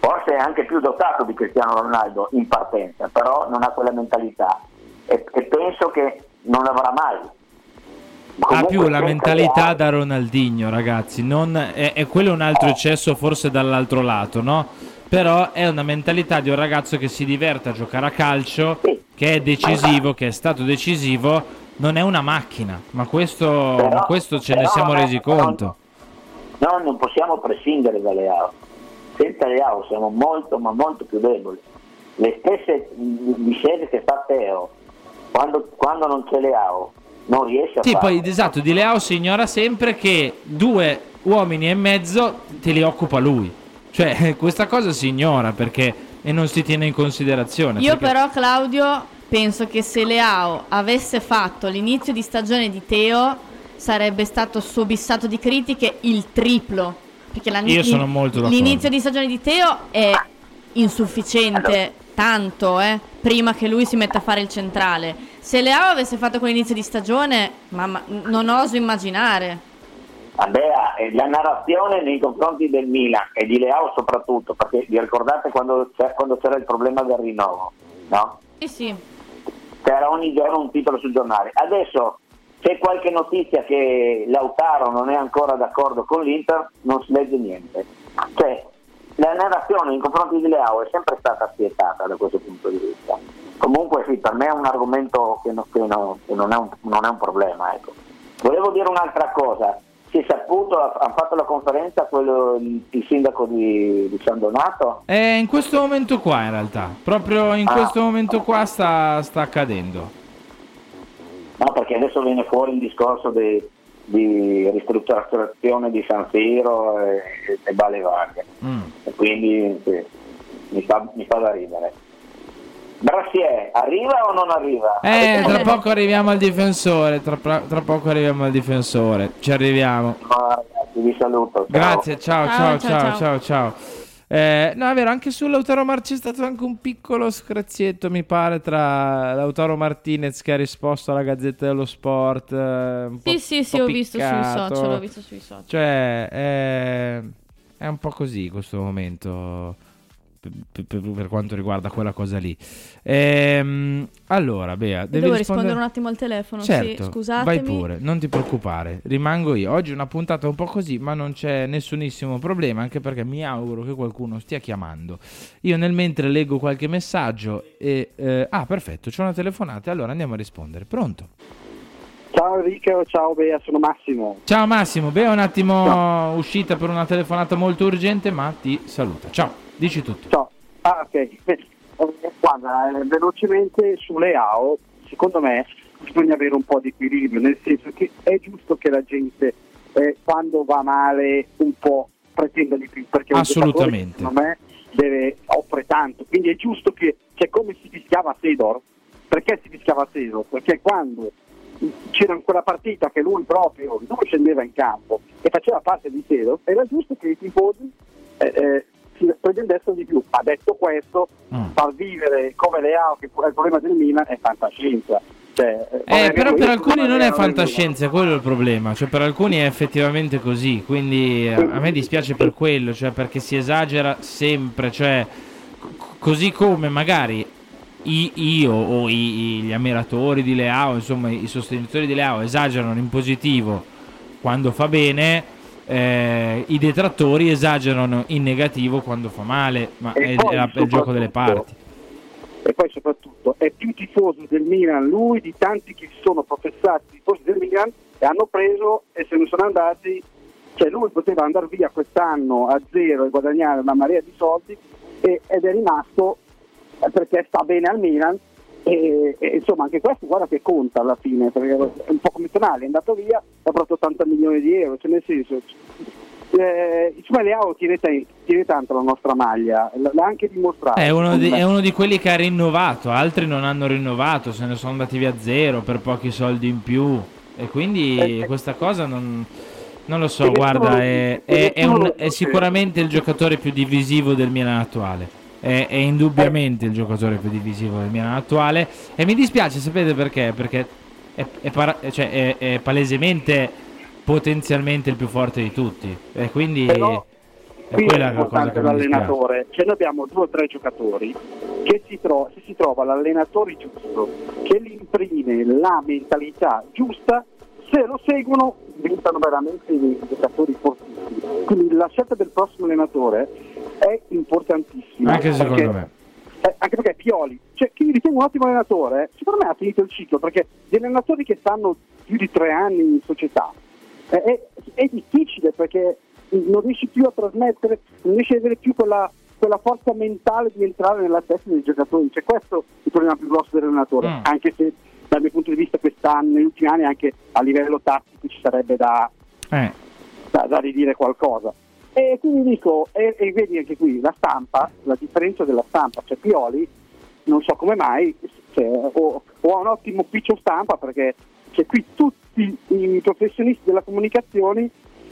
S13: forse è anche più dotato di Cristiano Ronaldo in partenza, però non ha quella mentalità e, e penso che non l'avrà mai.
S5: Ha più la mentalità da Ronaldinho, ragazzi. Non è, è quello un altro eccesso, forse dall'altro lato, no? Però è una mentalità di un ragazzo che si diverte a giocare a calcio, che è decisivo, che è stato decisivo. Non è una macchina, ma questo,
S13: Però-
S5: ma questo ce ne siamo resi conto.
S13: No, non possiamo prescindere da Leao. Senza Leao siamo molto, ma molto più deboli. Le stesse discese che fa Teo, quando, quando non c'è Leao, non riesce a
S5: Sì,
S13: fare.
S5: poi esatto, di Leao si ignora sempre che due uomini e mezzo te li occupa lui. Cioè, (laughs) questa cosa si ignora perché e non si tiene in considerazione.
S4: Io
S5: perché-
S4: però, Claudio, penso che se Leao avesse fatto l'inizio di stagione di Teo, sarebbe stato sobissato di critiche il triplo. Perché la-
S5: Io sono molto d'accordo.
S4: l'inizio di stagione di Teo è insufficiente, tanto, eh, prima che lui si metta a fare il centrale. Se Leao avesse fatto quell'inizio di stagione, mamma, non oso immaginare.
S13: Vabbè, eh, la narrazione nei confronti del Milan e di Leao soprattutto, perché vi ricordate quando, quando c'era il problema del rinnovo, no?
S4: Sì, sì.
S13: C'era ogni giorno un titolo sul giornale. Adesso c'è qualche notizia che Lautaro non è ancora d'accordo con l'Inter, non si legge niente. Cioè, la narrazione nei confronti di Leao è sempre stata spietata da questo punto di vista. Comunque sì, per me è un argomento che, no- che no- che non, è un, non è un problema. Ecco. Volevo dire un'altra cosa. si è saputo, ha- hanno fatto la conferenza quello, il, sindaco di, di San Donato?
S5: È in questo momento qua in realtà, proprio in
S13: Ah.
S5: questo momento qua sta, sta accadendo.
S13: No, perché adesso viene fuori il discorso di, di ristrutturazione di San Siro e, e Valle Valle.
S5: Mm.
S13: E quindi sì, mi, fa, mi fa da ridere. Brassier, arriva o non arriva?
S5: Eh, tra poco arriviamo al difensore, tra, tra- poco arriviamo al difensore, ci arriviamo.
S13: No, ragazzi, vi saluto. ciao.
S5: Grazie, ciao, ciao,
S13: Ciao,
S5: ciao,
S13: ciao,
S5: ciao, ciao. Eh, no, è vero, anche su Lautaro Martinez c'è stato anche un piccolo scrazietto, mi pare, tra Lautaro Martinez che ha risposto alla Gazzetta dello Sport. eh,
S4: Sì, sì, sì, ho visto social, ho visto sui social.
S5: Cioè, è, è un po' così questo momento per, per- per quanto riguarda quella cosa lì. Ehm, allora, Bea, devi
S14: Devo
S5: rispondere...
S14: rispondere un attimo al telefono,
S5: Certo,
S14: sì, scusatemi.
S5: vai pure, non ti preoccupare, rimango io. Oggi è una puntata un po' così, ma non c'è nessunissimo problema, anche perché mi auguro che qualcuno stia chiamando. Io nel mentre leggo qualche messaggio e... eh, ah, perfetto, c'è una telefonata, allora andiamo a rispondere. Pronto?
S15: Ciao Enrico, ciao Bea, sono Massimo.
S5: Ciao Massimo, Bea è un attimo uscita per una telefonata molto urgente, ma ti saluta. Ciao, dici tutto.
S15: Ciao. Ah, ok. Guarda, eh, velocemente sulle AO, secondo me bisogna avere un po' di equilibrio, nel senso che è giusto che la gente eh, quando va male un po' pretenda di più, perché
S5: Assolutamente.
S15: secondo me deve, offre tanto, quindi è giusto che, cioè come si fischiava Sedor, perché si fischiava Sedor? Perché quando c'era quella partita che lui proprio non scendeva in campo e faceva parte di Sedor, era giusto che i tifosi eh, eh, si pretendessero di più. Ma detto questo, far vivere come Leao, che è il problema del Milan, è fantascienza. Cioè,
S5: Eh,
S15: magari
S5: però per alcuni non è fantascienza, è quello il problema. Cioè, per alcuni è effettivamente così. Quindi eh, a me dispiace per quello, cioè perché si esagera sempre. Cioè, così come magari io o gli ammiratori di Leao, insomma, i sostenitori di Leao esagerano in positivo quando fa bene. Eh, I detrattori esagerano in negativo quando fa male, ma è, è la- è il gioco delle parti.
S15: E poi soprattutto è più tifoso del Milan lui di tanti che si sono professati tifosi del Milan e hanno preso e se ne sono andati. Cioè lui poteva andare via quest'anno a zero e guadagnare una marea di soldi e- ed è rimasto perché sta bene al Milan e, e, insomma anche questo guarda che conta alla fine perché è un po' come Tonali è andato via ha prodotto 80 milioni di euro cioè nel senso eh, insomma Leao tiene, te- tiene tanto la nostra maglia l- l'ha anche dimostrato
S5: È uno, di, è uno di quelli che ha rinnovato, altri non hanno rinnovato, se ne sono andati via zero per pochi soldi in più. E quindi questa cosa non, non lo so, guarda, è, è- un- è sicuramente il giocatore più divisivo del Milan attuale. È, è indubbiamente il giocatore più divisivo del Milan attuale. E mi dispiace, sapete perché? Perché è, è para- cioè, è- palesemente potenzialmente il più forte di tutti. E quindi
S15: Però
S5: è
S15: qui è
S5: quella la cosa
S15: importante
S5: che
S15: l'allenatore cioè noi abbiamo due o tre giocatori che si tro- se si trova l'allenatore giusto che gli imprime la mentalità giusta se lo seguono diventano veramente dei giocatori fortissimi quindi la scelta del prossimo allenatore è importantissima
S5: Anche secondo
S15: perché-
S5: me.
S15: eh, anche perché Pioli, cioè chi mi ritengo un ottimo allenatore, secondo me ha finito il ciclo, perché gli allenatori che stanno più di tre anni in società eh, è, è difficile perché non riesci più a trasmettere, non riesci ad avere più quella, quella forza mentale di entrare nella testa dei giocatori. Cioè, questo è il problema più grosso dell'allenatore,
S5: Mm.
S15: anche se dal mio punto di vista quest'anno, negli ultimi anni, anche a livello tattico ci sarebbe da,
S5: Eh.
S15: da, da ridire qualcosa. E quindi dico, e, e vedi anche qui la stampa, la differenza della stampa, cioè Pioli, non so come mai, cioè, o, o ha un ottimo ufficio stampa perché cioè, qui tutti i professionisti della comunicazione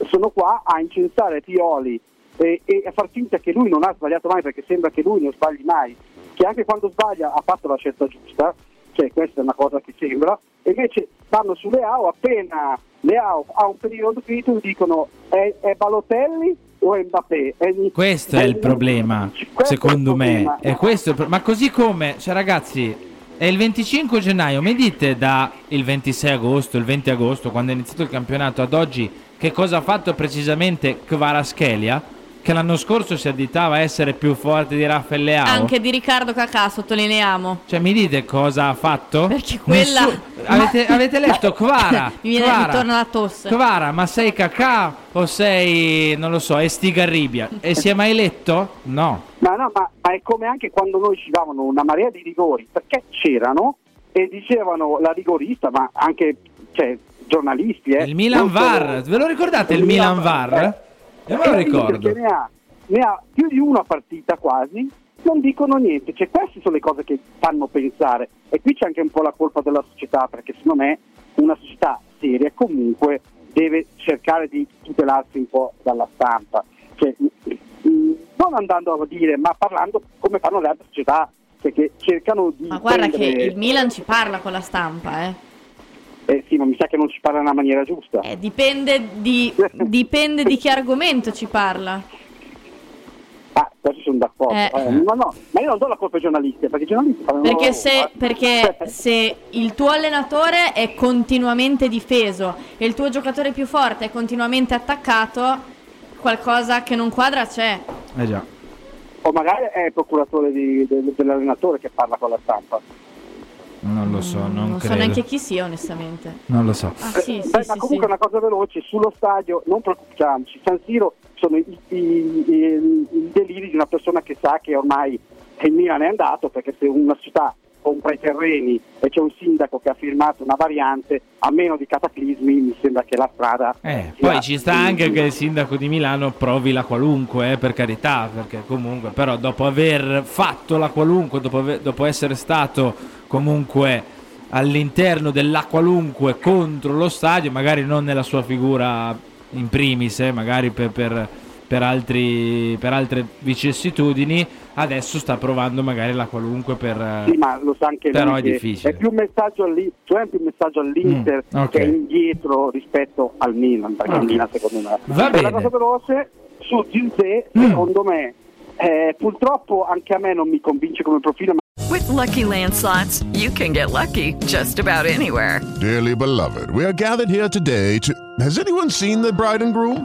S15: sono qua a incensare Pioli e, e a far finta che lui non ha sbagliato mai perché sembra che lui non sbagli mai, che anche quando sbaglia ha fatto la scelta giusta, cioè questa è una cosa che sembra, e invece vanno su Leao, appena Leao ha un periodo finito dicono è, è Balotelli o è Mbappé? È-
S5: Questo è il problema, secondo me. È questo il pro- Ma così come, cioè ragazzi, è il 25 gennaio, mi dite da il 26 agosto, il 20 agosto, quando è iniziato il campionato ad oggi, che cosa ha fatto precisamente Kvaratskhelia? Che l'anno scorso si additava a essere più forte di Raffaele Leao.
S4: Anche di Riccardo Cacà, sottolineiamo.
S5: Cioè, mi dite cosa ha fatto?
S4: Perché quella-
S5: Nessu- Avete, avete letto (laughs) Kvara?
S4: Mi, viene,
S5: Kvara.
S4: mi torna la tosse.
S5: Kvara, ma sei Cacà o sei, non lo so, Estigarribia? E si è mai letto? No.
S15: Ma no, ma, ma è come anche quando noi ci davano una marea di rigori, perché c'erano e dicevano la rigorista, ma anche cioè, giornalisti. Eh,
S5: Il Milan
S15: non
S5: VAR, ve lo ricordate il Milan VAR? Io me lo
S15: Eh,
S5: ricordo.
S15: perché Ne ha, ne ha più di una partita quasi, non dicono niente. Cioè, queste sono le cose che fanno pensare. E qui c'è anche un po' la colpa della società, perché secondo me una società seria comunque deve cercare di tutelarsi un po' dalla stampa. Cioè, mh, mh, non andando a dire, ma parlando come fanno le altre società, cioè che cercano di...
S4: Ma guarda che
S15: prendere-
S4: il Milan ci parla con la stampa, eh.
S15: Eh sì, ma mi sa che non ci parla nella maniera giusta.
S4: Eh, dipende, di, (laughs) dipende di che argomento ci parla.
S15: Ah, questo sono d'accordo.
S4: Eh.
S15: Eh, ma no, ma io non do la colpa ai giornalisti, perché i giornalisti fanno
S4: Perché se, perché (laughs) se il tuo allenatore è continuamente difeso e il tuo giocatore più forte è continuamente attaccato, qualcosa che non quadra c'è.
S5: Eh già.
S15: O magari è il procuratore di- del- dell'allenatore che parla con la stampa.
S5: Non lo so, non,
S4: Non so
S5: credo.
S4: neanche chi sia, onestamente.
S5: Non lo so.
S4: Ah, sì,
S15: Eh,
S4: sì,
S15: beh,
S4: sì,
S15: ma comunque
S4: sì.
S15: una cosa veloce, sullo stadio non preoccupiamoci, San Siro sono i, i- i- i deliri di una persona che sa che ormai il Milan è andato, perché se una città compra i terreni e c'è un sindaco che ha firmato una variante, a meno di cataclismi mi sembra che la strada...
S5: Eh, poi ci sta anche che il sindaco di Milano provi la qualunque, eh, per carità, perché comunque, però dopo aver fatto la qualunque, dopo, aver- dopo essere stato comunque all'interno della qualunque contro lo stadio, magari non nella sua figura in primis, eh, magari per, per- per altri, per altre vicissitudini, adesso sta provando magari la qualunque per...
S15: Sì, ma lo sa anche
S5: Però
S15: lui
S5: è difficile.
S15: È più un messaggio, all'I- cioè più un messaggio all'Inter
S5: Mm, ok.
S15: che è indietro rispetto al Milan, perché
S5: Ok.
S15: il Milan secondo me.
S5: Va
S15: E
S5: bene.
S15: La cosa veloce su Zinze, secondo me, eh, purtroppo anche a me non mi convince come profilo, ma
S1: With Lucky Land slots, you can get lucky just about anywhere.
S16: Dearly beloved, we are gathered here today to. Has anyone seen the bride and groom?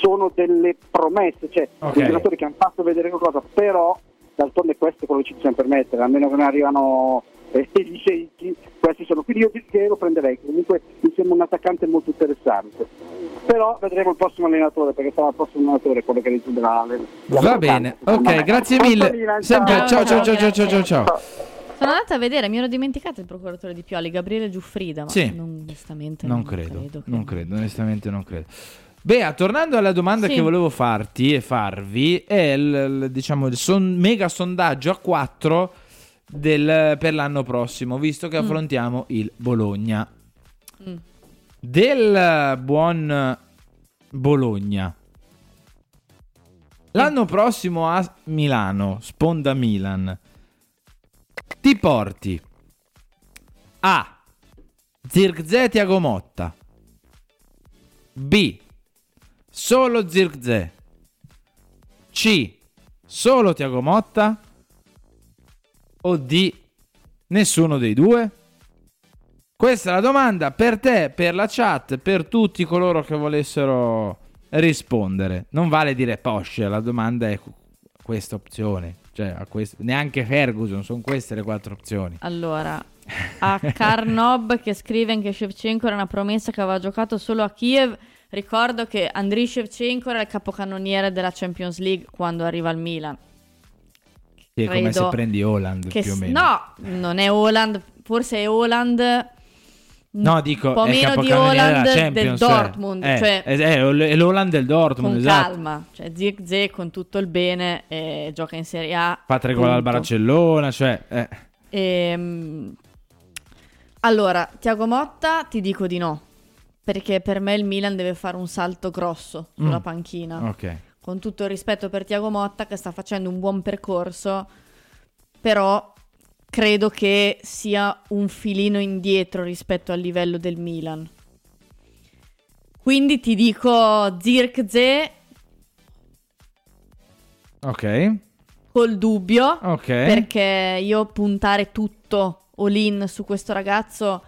S15: sono delle promesse, cioè
S5: Ok.
S15: dei giocatori che hanno fatto vedere qualcosa, però d'altronde questo è quello che ci possiamo permettere, a meno che non arrivano eh, (laughs) gli sceicchi, questi sono, quindi io direi lo prenderei, comunque mi sembra un attaccante molto interessante. Però vedremo il prossimo allenatore, perché sarà il prossimo allenatore quello che la
S5: Va bene, ok,
S15: me.
S5: grazie mille. Sempre ciao ciao ciao ciao ciao ciao. ciao.
S4: Sono andata a vedere, mi ero dimenticato il procuratore di Pioli, Gabriele Giuffrida, ma
S5: Sì.
S4: non, onestamente
S5: Non
S4: non
S5: credo,
S4: che-
S5: non credo, onestamente non credo. Bea, tornando alla domanda
S4: Sì.
S5: che volevo farti e farvi, è il, diciamo, il son- mega sondaggio a 4 del- per l'anno prossimo, visto che
S4: Mm.
S5: affrontiamo il Bologna.
S4: Mm.
S5: Del buon Bologna. L'anno prossimo a Milano, sponda Milan, ti porti A. Zirkzee Tiago Motta B. Solo Zirkzee C. Solo Tiago Motta o D. Nessuno dei due? Questa è la domanda per te, per la chat, per tutti coloro che volessero rispondere. Non vale dire posce, la domanda è questa opzione. Cioè, quest- neanche Ferguson, sono queste le quattro opzioni.
S4: Allora, a Karnob che scrive che Shevchenko era una promessa che aveva giocato solo a Kiev. Ricordo che Andriy Shevchenko era il capocannoniere della Champions League quando arriva al Milan.
S5: Sì, è come se prendi Holland
S4: Che
S5: più o meno.
S4: No, non è Holland, forse è Holland.
S5: No, dico,
S4: un po' meno di Holland del
S5: eh.
S4: Dortmund,
S5: Eh,
S4: cioè
S5: è, è- è l'Holland del Dortmund,
S4: con
S5: esatto.
S4: calma, cioè Zirkzee con tutto il bene e gioca in Serie A.
S5: Fa tre gol al. Barcellona, cioè... eh.
S4: Ehm, allora, Tiago Motta ti dico di no, perché per me il Milan deve fare un salto grosso sulla
S5: Mm.
S4: panchina.
S5: Ok.
S4: Con tutto il rispetto per Tiago Motta che sta facendo un buon percorso, però credo che sia un filino indietro rispetto al livello del Milan. Quindi ti dico Zirkzee
S5: Ok.
S4: col dubbio,
S5: Ok.
S4: perché io puntare tutto all-in su questo ragazzo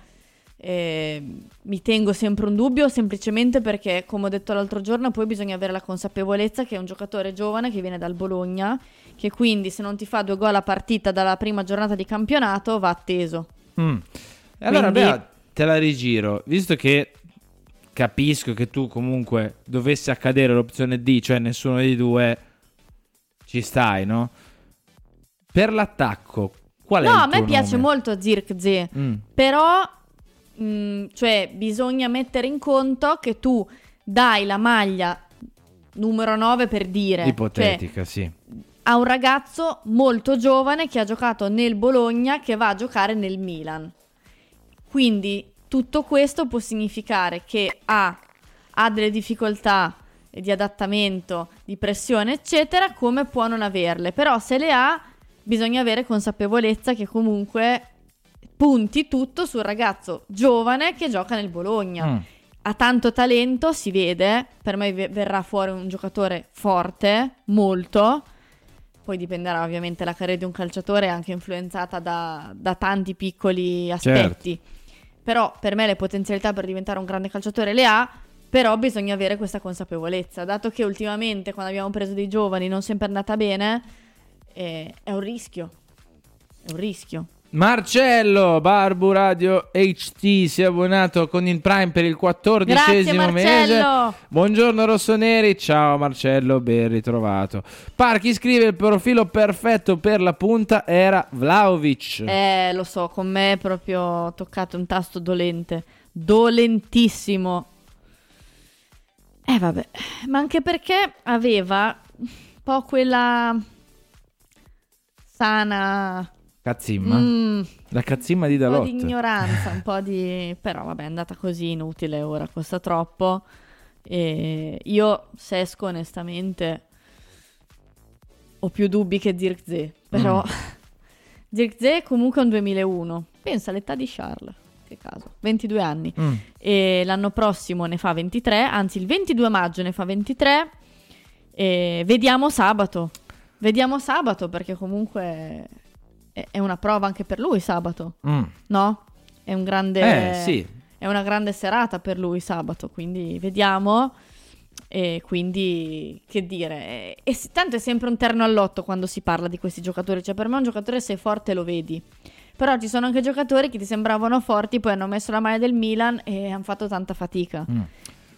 S4: eh, mi tengo sempre un dubbio, semplicemente perché, come ho detto l'altro giorno, poi bisogna avere la consapevolezza che è un giocatore giovane che viene dal Bologna, che quindi se non ti fa due gol a partita dalla prima giornata di campionato va atteso.
S5: Mm. Allora,
S4: Quindi-
S5: Bea, te la rigiro. Visto che capisco che tu comunque dovesse accadere l'opzione D, cioè nessuno dei due, ci stai, no? Per l'attacco, qual è
S4: no,
S5: il
S4: a me piace
S5: nome?
S4: molto Zirkzee,
S5: Mm.
S4: però mh, cioè, bisogna mettere in conto che tu dai la maglia numero 9 per dire, cioè,
S5: Ipotetica, sì.
S4: a un ragazzo molto giovane che ha giocato nel Bologna che va a giocare nel Milan. Quindi tutto questo può significare che ha, ha delle difficoltà di adattamento, di pressione, eccetera, come può non averle. Però se le ha, bisogna avere consapevolezza che comunque punti tutto sul ragazzo giovane che gioca nel Bologna.
S5: Mm.
S4: Ha tanto talento, si vede. Per me ve- verrà fuori un giocatore forte, molto. Poi dipenderà ovviamente la carriera di un calciatore, anche influenzata da, da tanti piccoli aspetti. Però per me le potenzialità per diventare un grande calciatore le ha, però bisogna avere questa consapevolezza. Dato che ultimamente quando abbiamo preso dei giovani non sempre è andata bene, eh, è un rischio. È un rischio.
S5: Marcello Barbu Radio HT si è abbonato con il Prime per il quattordicesimo mese. Buongiorno rossoneri, ciao Marcello, ben ritrovato. Parchi scrive il profilo perfetto per la punta era Vlaovic.
S4: Eh, lo so, con me è proprio toccato un tasto dolente. Dolentissimo. Eh, vabbè. Ma anche perché aveva un po' quella sana...
S5: Cazzimma.
S4: Mm.
S5: La cazzimma di
S4: Un po'
S5: Dalot.
S4: di ignoranza, un po' di... (laughs) Però vabbè, è andata così, inutile ora, costa troppo. E io, Sesco, onestamente, ho più dubbi che Zirkzee. Però
S5: Mm. (laughs)
S4: Zirkzee è comunque un 2001. Pensa all'età di Charles, che caso, 22 anni.
S5: Mm.
S4: E l'anno prossimo ne fa 23, anzi il 22 maggio ne fa 23. E vediamo sabato. Vediamo sabato perché comunque è, una prova anche per lui sabato.
S5: Mm.
S4: No? È un grande
S5: Eh, sì.
S4: È una grande serata per lui sabato, quindi vediamo e quindi che dire. E, tanto è sempre un terno all'otto quando si parla di questi giocatori, cioè per me un giocatore se è forte lo vedi. Però ci sono anche giocatori che ti sembravano forti, poi hanno messo la maglia del Milan e hanno fatto tanta fatica.
S5: Mm.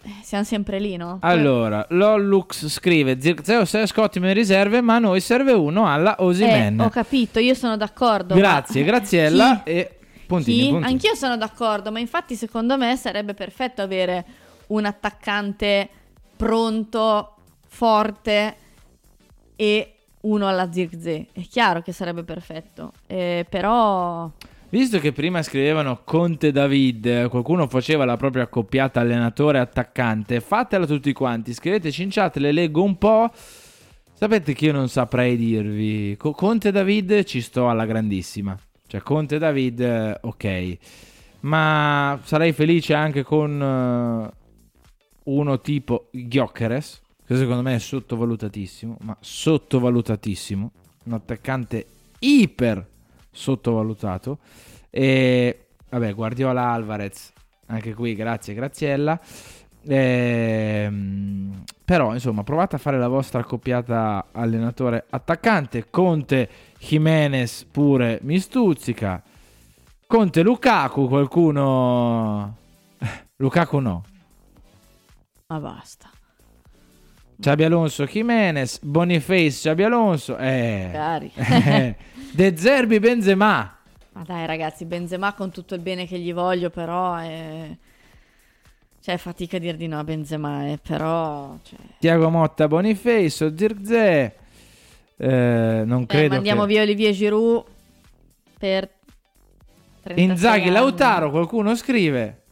S4: Eh, siamo sempre lì, no?
S5: Allora, Lollux scrive Zirkzee o Sesco ottime riserve, ma a noi serve uno alla
S4: Eh,
S5: Osimen.
S4: ho capito, io sono d'accordo. ma-
S5: Grazie, Graziella (laughs)
S4: Chi?
S5: e puntini,
S4: Chi?
S5: puntini.
S4: Anch'io sono d'accordo, ma infatti secondo me sarebbe perfetto avere un attaccante pronto, forte e uno alla Zirkzee. È chiaro che sarebbe perfetto, eh, però...
S5: Visto che prima scrivevano Conte David, qualcuno faceva la propria accoppiata allenatore-attaccante, fatela tutti quanti, scriveteci in chat, le leggo un po'. Sapete che io non saprei dirvi. Co- Conte David ci sto alla grandissima. Cioè Conte David, eh, ok. Ma sarei felice anche con eh, uno tipo Gyökeres, che secondo me è sottovalutatissimo, ma sottovalutatissimo. Un attaccante iper sottovalutato. E vabbè, Guardiola Alvarez, anche qui, grazie Graziella. Ehm, però, insomma, provate a fare la vostra accoppiata allenatore attaccante. Conte Jimenez pure mi stuzzica. Conte Lukaku, qualcuno. Lukaku no.
S4: Ma basta.
S5: Xabi Alonso Jimenez, Boniface Xabi Alonso. Eh.
S4: Cari. (laughs)
S5: eh. De Zerbi Benzema.
S4: Ma dai ragazzi, Benzema con tutto il bene che gli voglio, però... È... Cioè, fatica a dir di no a Benzema, eh, però... Cioè...
S5: Tiago Motta Boniface, Zirkzee. Eh, non
S4: Eh,
S5: credo
S4: mandiamo
S5: che...
S4: via Olivier Giroud per 36
S5: Inzaghi
S4: anni.
S5: Lautaro, qualcuno scrive.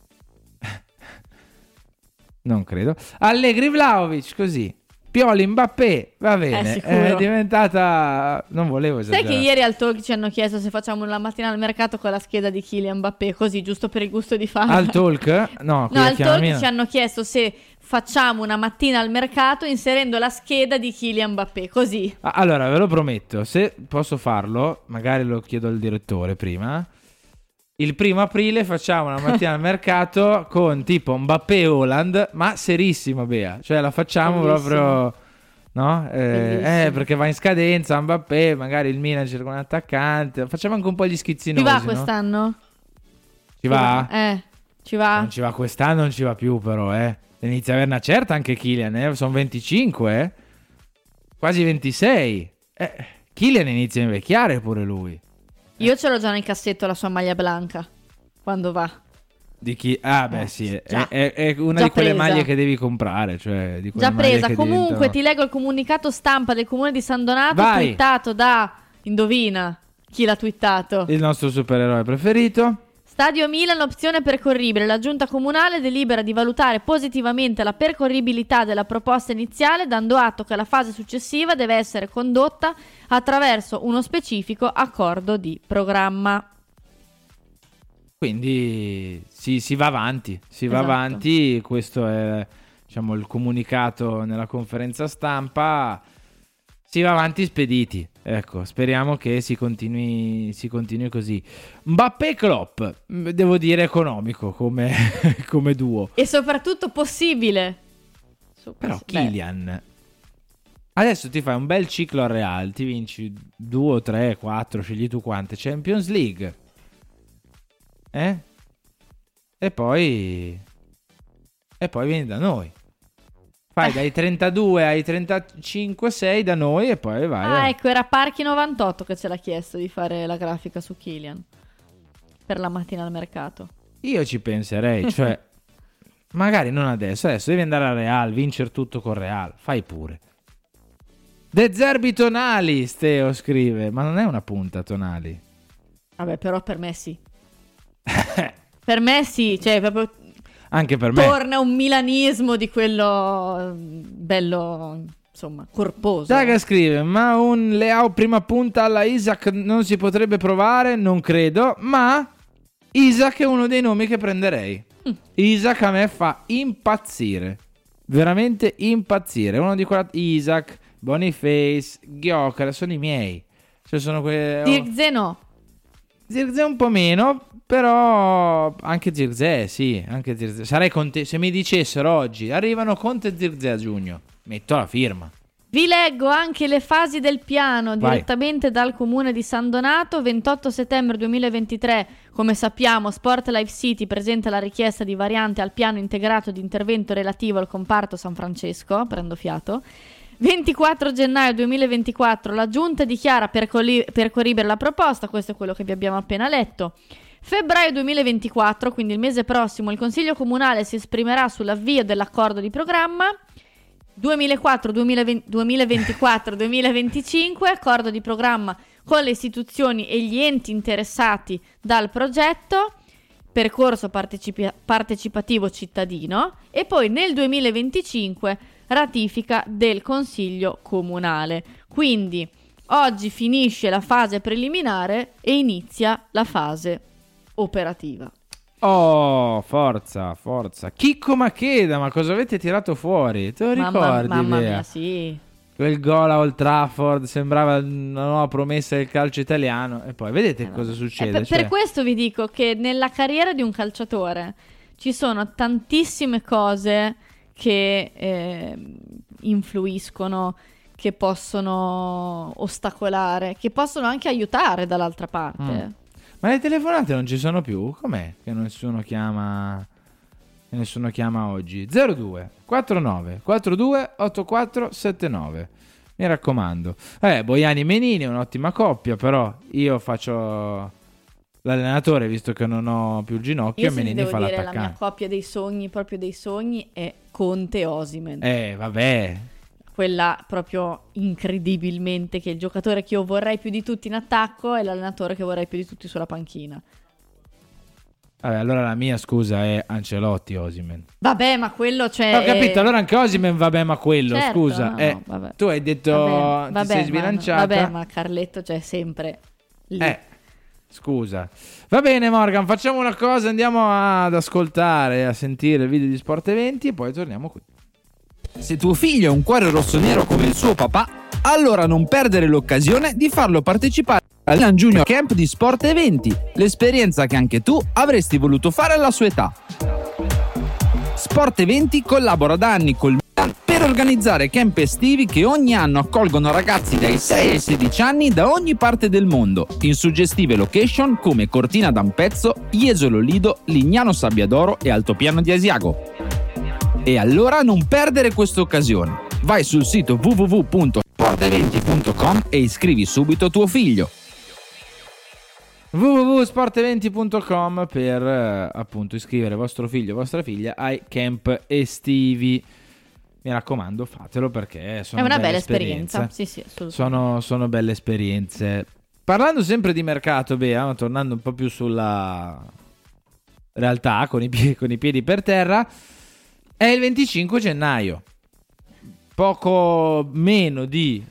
S5: (laughs) non credo. Allegri Vlaovic, così. Pioli Mbappé, va bene,
S4: sicuro.
S5: è diventata... Non volevo
S4: Sai
S5: esagerare.
S4: che ieri al talk ci hanno chiesto se facciamo la mattina al mercato con la scheda di Kylian Mbappé, così giusto per il gusto di fare.
S5: Al talk? No,
S4: No, al talk
S5: Milan.
S4: ci hanno chiesto se facciamo una mattina al mercato inserendo la scheda di Kylian Mbappé, così.
S5: Allora, ve lo prometto, se posso farlo, magari lo chiedo al direttore prima. Il primo aprile facciamo una mattina al mercato (laughs) con tipo Mbappé e Holland, ma serissimo, Bea. Cioè la facciamo
S4: Bellissimo.
S5: proprio... No? Eh, eh, perché va in scadenza Mbappé, magari il Milan cerca un attaccante. Facciamo anche un po' gli
S4: Ci
S5: schizzinosi,
S4: va
S5: no?
S4: quest'anno?
S5: Ci va?
S4: Eh, ci va.
S5: Non ci va quest'anno, non ci va più però, eh. Inizia a avere una certa anche Kylian, eh. Sono 25, eh. Quasi 26. Eh, Kylian inizia a invecchiare pure lui.
S4: Io ce l'ho già nel cassetto la sua maglia blanca. Quando va.
S5: Di chi? Ah, beh, sì. È, è- è una
S4: Già
S5: di quelle
S4: presa.
S5: maglie che devi comprare. Cioè, di quelle
S4: Già presa. Comunque
S5: diventano-
S4: ti leggo il comunicato stampa del comune di San Donato
S5: Vai.
S4: twittato da indovina chi l'ha twittato.
S5: Il nostro supereroe preferito.
S4: Stadio Milan, opzione percorribile. La giunta comunale delibera di valutare positivamente la percorribilità della proposta iniziale, dando atto che la fase successiva deve essere condotta attraverso uno specifico accordo di programma.
S5: Quindi si, si va avanti. Si va
S4: Esatto.
S5: avanti. Questo è diciamo, il comunicato nella conferenza stampa. Si va avanti spediti. Ecco, speriamo che si continui, si continui così. Mbappé Klopp, mh, devo dire economico come, (laughs) come duo.
S4: E soprattutto possibile. Su-
S5: Però
S4: beh,
S5: Kylian adesso ti fai un bel ciclo al Real, ti vinci 2, 3, 4, scegli tu quante Champions League. Eh? E poi e poi vieni da noi. Fai dai 32 ai 35 6 da noi e poi vai.
S4: Ah,
S5: eh.
S4: ecco, era Parchi98 che ce l'ha chiesto di fare la grafica su Kylian. Per la mattina al mercato.
S5: Io ci penserei, cioè (laughs) magari non adesso, adesso devi andare al Real, vincere tutto con Real, fai pure. De Zerbi Tonali, Steo scrive, ma non è una punta Tonali.
S4: Vabbè, però per me sì. (laughs) per me sì, cioè proprio
S5: Anche per me.
S4: torna un milanismo di quello eh, bello, insomma, corposo.
S5: Saga scrive, ma un Leao prima punta alla Isaac non si potrebbe provare? Non credo, ma Isaac è uno dei nomi che prenderei.
S4: Mm.
S5: Isaac a me fa impazzire. Veramente impazzire. Uno di quella... Isaac, Boniface, Giocar, sono i miei. Cioè sono que...
S4: Zirkzee no.
S5: Zirkzee un po' meno, però anche Zirkzee, sì, anche Zirkzee. Sarei contento se mi dicessero oggi arrivano Conte e Zirkzee a giugno. Metto la firma.
S4: Vi leggo anche le fasi del piano
S5: Vai.
S4: direttamente dal comune di San Donato. 28 settembre 2023, come sappiamo, Sport Life City presenta la richiesta di variante al piano integrato di intervento relativo al comparto San Francesco. Prendo fiato. 24 gennaio 2024 la giunta dichiara percorribile la proposta, questo è quello che vi abbiamo appena letto. Febbraio 2024, quindi il mese prossimo, il Consiglio Comunale si esprimerà sull'avvio dell'accordo di programma. 2024-2025, (laughs) accordo di programma con le istituzioni e gli enti interessati dal progetto, percorso partecipi- partecipativo cittadino e poi nel 2025 ratifica del Consiglio Comunale. Quindi oggi finisce la fase preliminare e inizia la fase operativa.
S5: Oh, forza, forza. Chicco Macheda, ma cosa avete tirato fuori? Te lo
S4: Mamma,
S5: ricordi?
S4: mamma
S5: Bea?
S4: mia, sì.
S5: Quel gol a Old Trafford sembrava una nuova promessa del calcio italiano. E poi vedete cosa
S4: Eh,
S5: succede?
S4: per,
S5: Cioè,
S4: per questo vi dico che nella carriera di un calciatore ci sono tantissime cose che eh, influiscono, che possono ostacolare, che possono anche aiutare dall'altra parte.
S5: Mm. Ma le telefonate non ci sono più? Com'è che nessuno chiama che nessuno chiama oggi? 02 49 42 84 79. Mi raccomando. Eh, Boiani Menini è un'ottima coppia, però io faccio l'allenatore visto che non ho più il ginocchio
S4: Io
S5: e Menini
S4: devo
S5: fa
S4: dire la mia
S5: l'attaccante.
S4: coppia dei sogni, proprio dei sogni, è Conte Osimen.
S5: Eh, vabbè.
S4: Quella proprio incredibilmente che il giocatore che io vorrei più di tutti in attacco è l'allenatore che vorrei più di tutti sulla panchina.
S5: Vabbè, allora la mia scusa è Ancelotti Osimen.
S4: Vabbè, ma quello c'è.
S5: Ho capito, allora anche Osimen vabbè, ma quello,
S4: Certo,
S5: scusa.
S4: no,
S5: eh, tu hai detto
S4: Vabbè,
S5: ti
S4: vabbè,
S5: sei
S4: ma-
S5: sbilanciata.
S4: Vabbè, ma Carletto c'è sempre lì.
S5: Eh, scusa. Va bene, Morgan, facciamo una cosa, andiamo ad ascoltare, a sentire il video di Sport Eventi e poi torniamo qui.
S3: Se tuo figlio ha un cuore rossonero come il suo papà, allora non perdere l'occasione di farlo partecipare al Milan Junior Camp di Sport Eventi, l'esperienza che anche tu avresti voluto fare alla sua età. Sport Eventi collabora da anni col Milan per organizzare camp estivi che ogni anno accolgono ragazzi dai 6 ai 16 anni da ogni parte del mondo, in suggestive location come Cortina d'Ampezzo, Jesolo Lido, Lignano Sabbiadoro e Altopiano di Asiago. E allora non perdere questa occasione. Vai sul sito www.sporteventi.com e iscrivi subito tuo figlio.
S5: www.sporteventi.com per eh, appunto iscrivere vostro figlio o vostra figlia ai camp estivi. Mi raccomando, fatelo perché sono
S4: È una bella esperienza. Sì, sì.
S5: Sono, sono belle esperienze. Parlando sempre di mercato, Bea, ma tornando un po' più sulla realtà, con i, pie- con i piedi per terra, è il 25 gennaio. Poco meno di...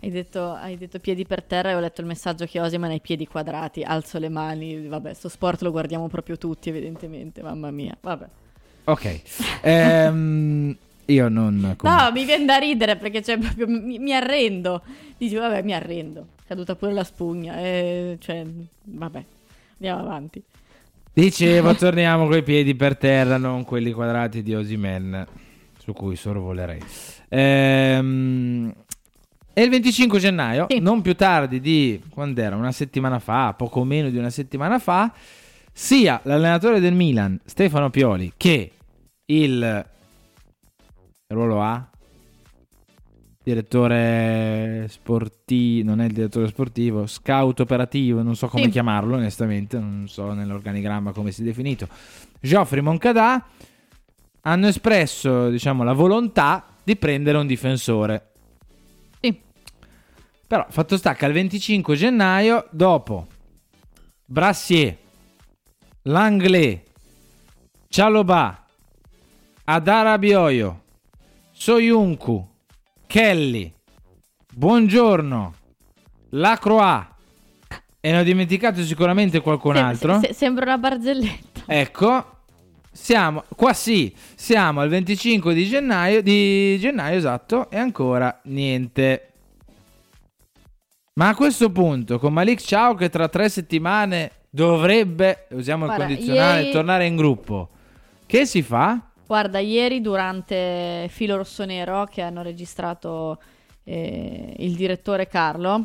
S4: Hai detto, hai detto piedi per terra e ho letto il messaggio che Osiman ha i piedi quadrati, alzo le mani, vabbè, sto sport lo guardiamo proprio tutti evidentemente, mamma mia, vabbè.
S5: Ok. Ehm, io non...
S4: No, mi viene da ridere perché cioè, proprio mi, mi arrendo. Dici, vabbè, mi arrendo. Caduta pure la spugna. E, cioè, vabbè, andiamo avanti.
S5: Dicevo, torniamo coi piedi per terra, non quelli quadrati di Osimen, su cui sorvolerei. Ehm, è il 25 gennaio, non più tardi di, quando era, una settimana fa, poco meno di una settimana fa, sia l'allenatore del Milan, Stefano Pioli, che il... ruolo A? Direttore sportivo, non è il direttore sportivo, scout operativo, non so come
S4: Sì.
S5: chiamarlo onestamente, non so nell'organigramma come si è definito. Geoffrey Moncadà hanno espresso, diciamo, la volontà di prendere un difensore.
S4: Sì.
S5: Però fatto sta che al 25 gennaio, dopo Brassier, Langlais, Cialobà, Adara Bioio, Soyuncu, Kelly, Buongiorno, Lacroix e ne ho dimenticato sicuramente qualcun
S4: Se-
S5: altro.
S4: se- sembra una barzelletta.
S5: Ecco, siamo qua sì, siamo al 25 di gennaio, di gennaio esatto, e ancora niente. Ma a questo punto, con Malik Ciao che tra tre settimane dovrebbe, usiamo il
S4: Guarda,
S5: condizionale,
S4: ieri-
S5: tornare in gruppo, che si fa?
S4: Guarda, ieri durante Filo Rossonero che hanno registrato eh, il direttore Carlo,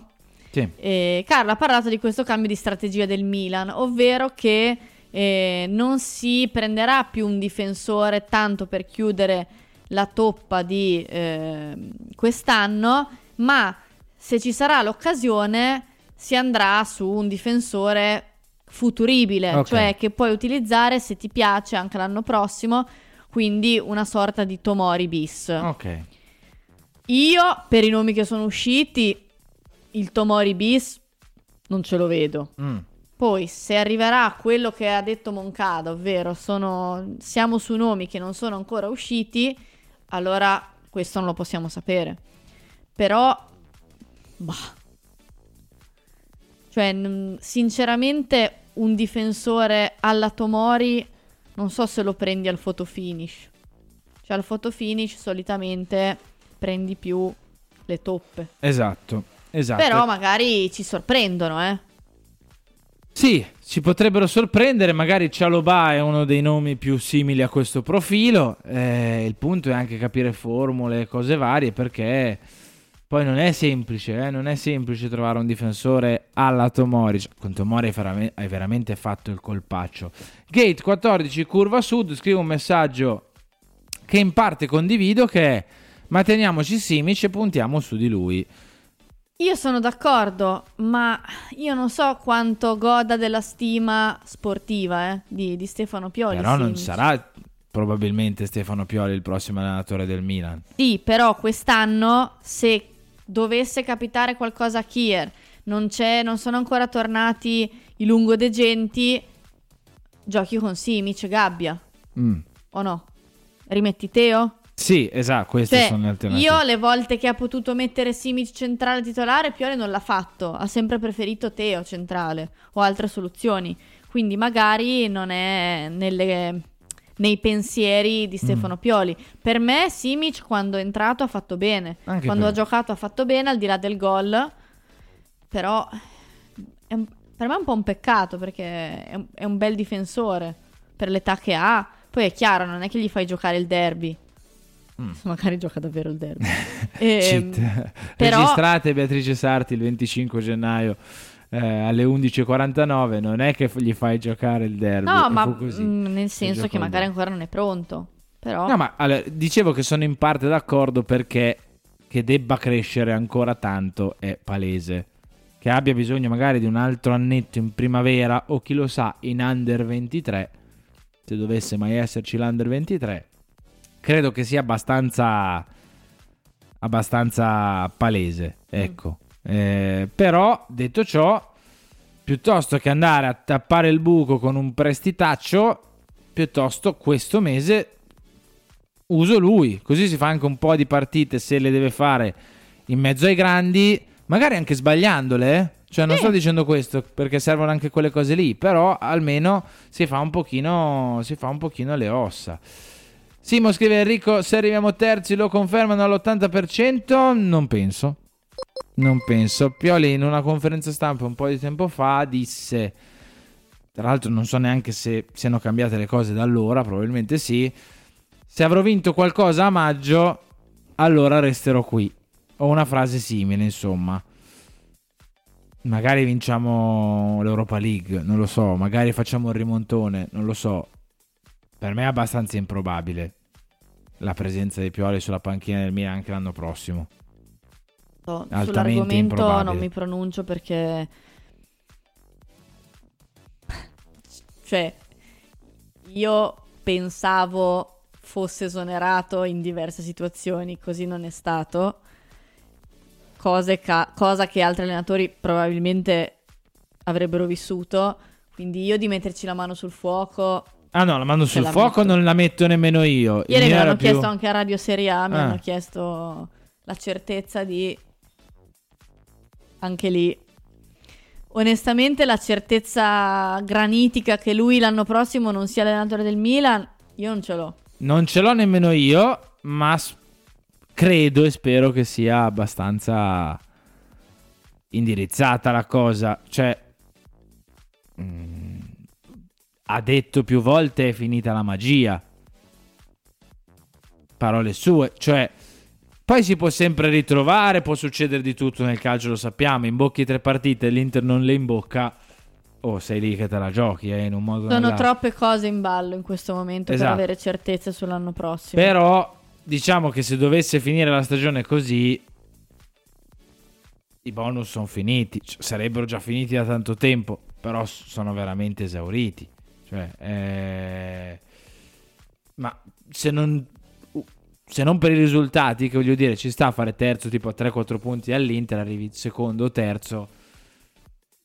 S5: Sì.
S4: eh, Carlo ha parlato di questo cambio di strategia del Milan, ovvero che eh, non si prenderà più un difensore tanto per chiudere la toppa di eh, quest'anno, ma se ci sarà l'occasione si andrà su un difensore futuribile,
S17: Ok.
S4: cioè che puoi utilizzare se ti piace anche l'anno prossimo, quindi una sorta di Tomori bis.
S5: Ok.
S4: Io, per i nomi che sono usciti, il Tomori bis non ce lo vedo.
S5: Mm.
S4: Poi, se arriverà quello che ha detto Moncada, ovvero sono, siamo su nomi che non sono ancora usciti, allora questo non lo possiamo sapere. Però, bah. Cioè, sinceramente, un difensore alla Tomori, non so se lo prendi al photo finish. Cioè, al photo finish solitamente prendi più le toppe.
S5: Esatto, esatto.
S4: Però magari ci sorprendono, eh.
S5: Sì, ci potrebbero sorprendere, magari Cialobà è uno dei nomi più simili a questo profilo, eh, il punto è anche capire formule e cose varie perché poi non è semplice, eh, non è semplice trovare un difensore alla Tomori, con Tomori hai, verame- hai veramente fatto il colpaccio. Gate 14 curva sud, scrivo un messaggio che in parte condivido che è ma teniamoci Simic e puntiamo su di lui.
S4: Io sono d'accordo, ma io non so quanto goda della stima sportiva eh, di, di Stefano Pioli.
S5: Però non
S4: Simic.
S5: sarà probabilmente Stefano Pioli il prossimo allenatore del Milan.
S4: Sì, però quest'anno se dovesse capitare qualcosa a Kier, non, c'è, non sono ancora tornati i lungodegenti, giochi con Simic Gabbia,
S5: Mm.
S4: o no? Rimetti Teo?
S5: Sì, esatto, queste
S4: Cioè,
S5: sono le alternative.
S4: io le volte che ha potuto mettere Simic centrale titolare, Pioli non l'ha fatto. Ha sempre preferito Teo centrale o altre soluzioni. Quindi magari non è nelle- nei pensieri di Stefano Pioli. Per me Simic quando è entrato ha fatto bene.
S5: Anche
S4: quando ha giocato ha fatto bene, al di là del gol. Però un- per me è un po' un peccato perché è un, è un bel difensore per l'età che ha. Poi è chiaro, non è che gli fai giocare il derby. (laughs) Magari gioca davvero il derby. (laughs) Ehm,
S5: Cheat.
S4: però-
S5: Registrate Beatrice Sarti il 25 gennaio eh, alle 11.49. Non è che gli fai giocare il derby.
S4: No, ma
S5: così.
S4: mm, nel senso che magari ancora non è pronto. Però
S5: No, ma allora, dicevo che sono in parte d'accordo perché che debba crescere ancora tanto è palese. Che abbia bisogno magari di un altro annetto in primavera o chi lo sa in under 23, se dovesse mai esserci l'under 23, credo che sia abbastanza abbastanza palese, ecco. Eh, però detto ciò, piuttosto che andare a tappare il buco con un prestitaccio, piuttosto questo mese uso lui, così si fa anche un po' di partite se le deve fare in mezzo ai grandi, magari anche sbagliandole, eh. Cioè, non sto dicendo questo perché servono anche quelle cose lì, però almeno si fa un pochino, si fa un pochino le ossa. Simo scrive Enrico, se arriviamo terzi lo confermano all'80%? Non penso. Non penso. Pioli in una conferenza stampa un po' di tempo fa disse, tra l'altro non so neanche se siano cambiate le cose da allora, probabilmente sì, se avrò vinto qualcosa a maggio, allora resterò qui. Ho una frase simile, insomma. Magari vinciamo l'Europa League, non lo so, magari facciamo il rimontone, non lo so. Per me è abbastanza improbabile la presenza di Pioli sulla panchina del Milan anche l'anno prossimo. Altamente
S4: sull'argomento
S5: improbabile.
S4: non mi pronuncio perché... (laughs) Cioè, io pensavo fosse esonerato in diverse situazioni, così non è stato. Cose ca- cosa che altri allenatori probabilmente avrebbero vissuto. Quindi io di metterci la mano sul fuoco.
S5: Ah no, la mano sul
S4: la
S5: fuoco
S4: metto.
S5: non la metto nemmeno io.
S4: Ieri mi hanno
S5: più-
S4: chiesto anche a Radio Serie A, mi
S5: Ah.
S4: hanno chiesto la certezza di... Anche lì. Onestamente la certezza granitica che lui l'anno prossimo non sia allenatore del Milan, io non ce l'ho.
S5: Non ce l'ho nemmeno io, ma s- credo e spero che sia abbastanza indirizzata la cosa. Cioè, mm, ha detto più volte è finita la magia. Parole sue, cioè, poi si può sempre ritrovare, può succedere di tutto nel calcio, lo sappiamo. Imbocchi tre partite, l'Inter non le imbocca. Oh, sei lì che te la giochi, eh, in un modo
S4: Sono
S5: nell'altro.
S4: troppe cose in ballo in questo momento
S5: Esatto.
S4: per avere certezze sull'anno prossimo.
S5: Però diciamo che se dovesse finire la stagione così, i bonus sono finiti. Cioè, sarebbero già finiti da tanto tempo, però sono veramente esauriti. Cioè, eh, ma se non, se non per i risultati, che voglio dire, ci sta a fare terzo, tipo a 3-4 punti all'Inter, arrivi secondo o terzo,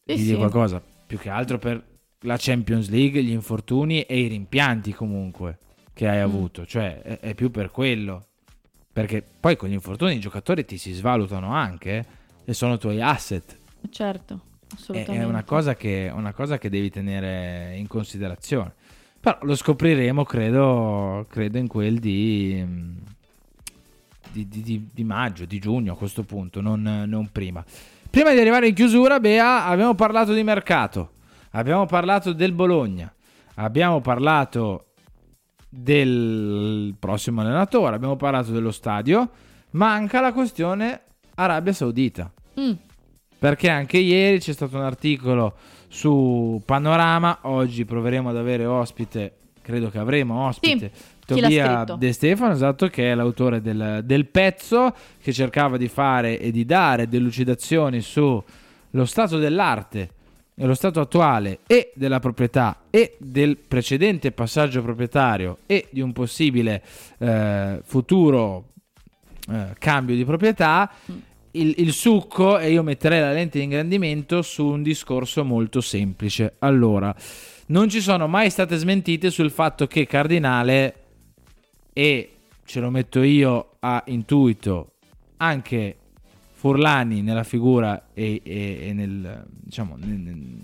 S4: Sì,
S5: di
S4: sì.
S5: qualcosa. Più che altro per la Champions League, gli infortuni e i rimpianti comunque che hai
S4: Mm.
S5: avuto. Cioè, è, è più per quello. Perché poi con gli infortuni i giocatori ti si svalutano anche eh, e sono tuoi asset.
S4: Certo,
S5: È,
S4: assolutamente.
S5: è una, cosa che, una cosa che devi tenere in considerazione. Però lo scopriremo, credo, credo in quel di, mm, di, di- di- di maggio, di giugno a questo punto, non, non prima. Prima di arrivare in chiusura, Bea, abbiamo parlato di mercato, abbiamo parlato del Bologna, abbiamo parlato del prossimo allenatore, abbiamo parlato dello stadio, manca la questione Arabia Saudita.
S4: Mm.
S5: Perché anche ieri c'è stato un articolo su Panorama, oggi proveremo ad avere ospite, credo che avremo ospite,
S4: Sì,
S5: Tobia? De Stefano, esatto, che è l'autore del, del pezzo, che cercava di fare e di dare delucidazioni su lo stato dell'arte e lo stato attuale e della proprietà e del precedente passaggio proprietario e di un possibile eh, futuro eh, cambio di proprietà il, il succo e io metterei la lente di ingrandimento su un discorso molto semplice. Allora, non ci sono mai state smentite sul fatto che Cardinale e ce lo metto io a intuito anche Furlani nella figura e, e- e nel diciamo nel- nel-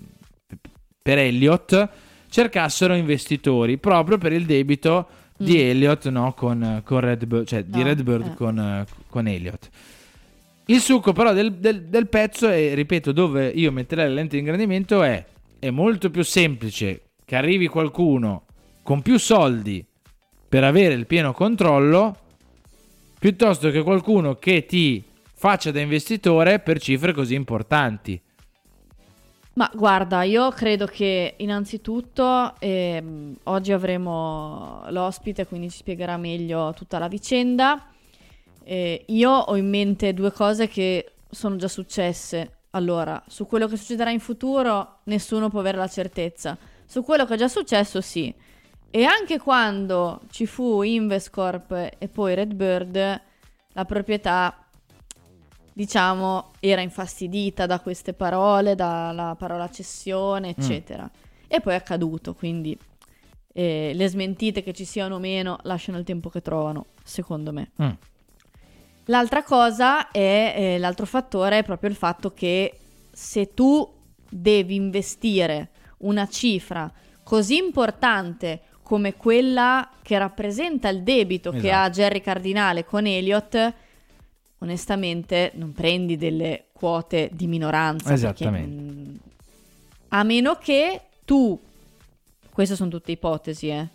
S5: per Elliott cercassero investitori proprio per il debito di
S17: Mm.
S5: Elliott no, con, con Redbird, cioè di
S17: No,
S5: Redbird
S17: eh.
S5: con, con Elliott. Il succo però del, del- del pezzo, e ripeto, dove io metterei la lente di ingrandimento è, è molto più semplice che arrivi qualcuno con più soldi per avere il pieno controllo, piuttosto che qualcuno che ti faccia da investitore per cifre così importanti.
S4: Ma guarda, io credo che innanzitutto ehm, oggi avremo l'ospite, quindi ci spiegherà meglio tutta la vicenda. Eh, io ho in mente due cose che sono già successe. Allora, su quello che succederà in futuro nessuno può avere la certezza. Su quello che è già successo sì. E anche quando ci fu Investcorp e poi Redbird, la proprietà diciamo, era infastidita da queste parole, dalla parola cessione, eccetera. E poi è accaduto, quindi eh, le smentite che ci siano o meno lasciano il tempo che trovano, secondo me.
S5: Mm.
S4: L'altra cosa è, eh, l'altro fattore è proprio il fatto che se tu devi investire una cifra così importante come quella che rappresenta il debito che
S17: Esatto.
S4: ha Jerry Cardinale con Elliott, onestamente non prendi delle quote di minoranza. perché,
S5: Esattamente.
S4: mm, a meno che tu, queste sono tutte ipotesi, eh,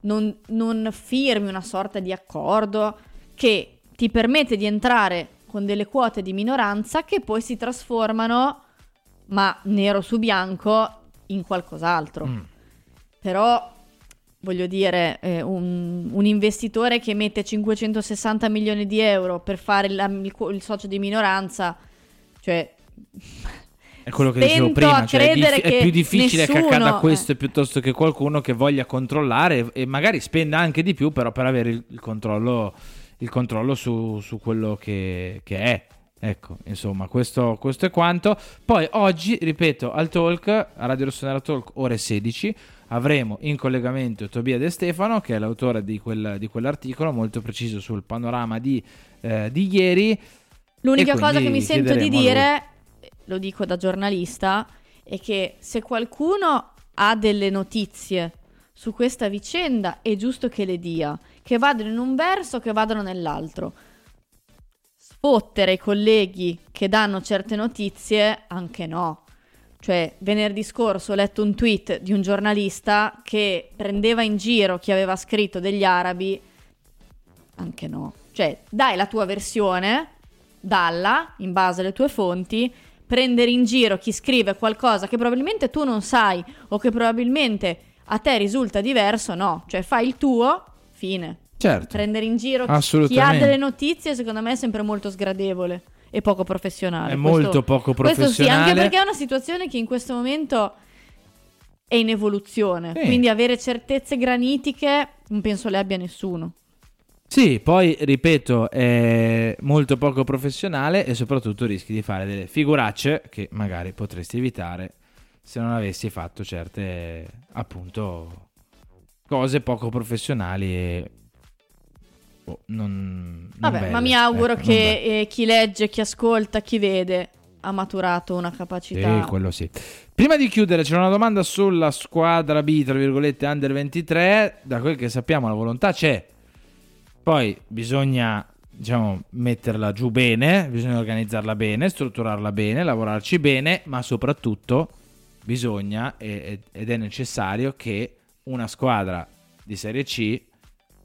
S4: non, non firmi una sorta di accordo che ti permette di entrare con delle quote di minoranza che poi si trasformano, ma nero su bianco, in qualcos'altro.
S5: Mm.
S4: Però, voglio dire, eh, un, un investitore che mette 560 milioni di euro per fare la- il, il socio di minoranza, cioè...
S5: È quello che dicevo prima, cioè è, dif- è
S4: che
S5: più difficile che
S4: nessuno-
S5: accada questo piuttosto che qualcuno che voglia controllare e magari spenda anche di più, però per avere il, il controllo, il controllo su, su quello che, che è. Ecco, insomma, questo, questo è quanto. Poi oggi, ripeto, al talk, a Radio Rossonera Talk, ore 16, avremo in collegamento Tobia De Stefano, che è l'autore di, quel- di quell'articolo molto preciso sul panorama di, eh, di ieri.
S4: L'unica cosa che mi sento di dire, lo dico da giornalista, è che se qualcuno ha delle notizie su questa vicenda è giusto che le dia, che vadano in un verso, che vadano nell'altro. Sfottere i colleghi che danno certe notizie, anche no. Cioè, venerdì scorso ho letto un tweet di un giornalista che prendeva in giro chi aveva scritto degli arabi, anche no. Cioè, dai la tua versione, dalla, in base alle tue fonti, prendere in giro chi scrive qualcosa che probabilmente tu non sai o che probabilmente a te risulta diverso, no. Cioè, fai il tuo, fine.
S5: Certo.
S4: Prendere in giro chi- ha delle notizie, secondo me, è sempre molto sgradevole e poco professionale.
S5: È
S4: Questo-
S5: molto poco
S4: Questo sì,
S5: professionale.
S4: anche perché è una situazione che in questo momento è in evoluzione.
S5: Sì.
S4: Quindi avere certezze granitiche non penso le abbia nessuno.
S5: Sì, poi ripeto, è molto poco professionale e soprattutto rischi di fare delle figuracce che magari potresti evitare se non avessi fatto certe, appunto, cose poco professionali e boh, non, non
S4: Vabbè,
S5: belle.
S4: ma mi auguro
S5: Ecco,
S4: che eh, chi legge, chi ascolta, chi vede ha maturato una capacità.
S5: Sì, quello sì. Prima di chiudere, c'è una domanda sulla squadra B, tra virgolette, under 23. Da quel che sappiamo, la volontà c'è. Poi bisogna, diciamo, metterla giù bene, bisogna organizzarla bene, strutturarla bene, lavorarci bene, ma soprattutto bisogna e- ed è necessario che una squadra di Serie C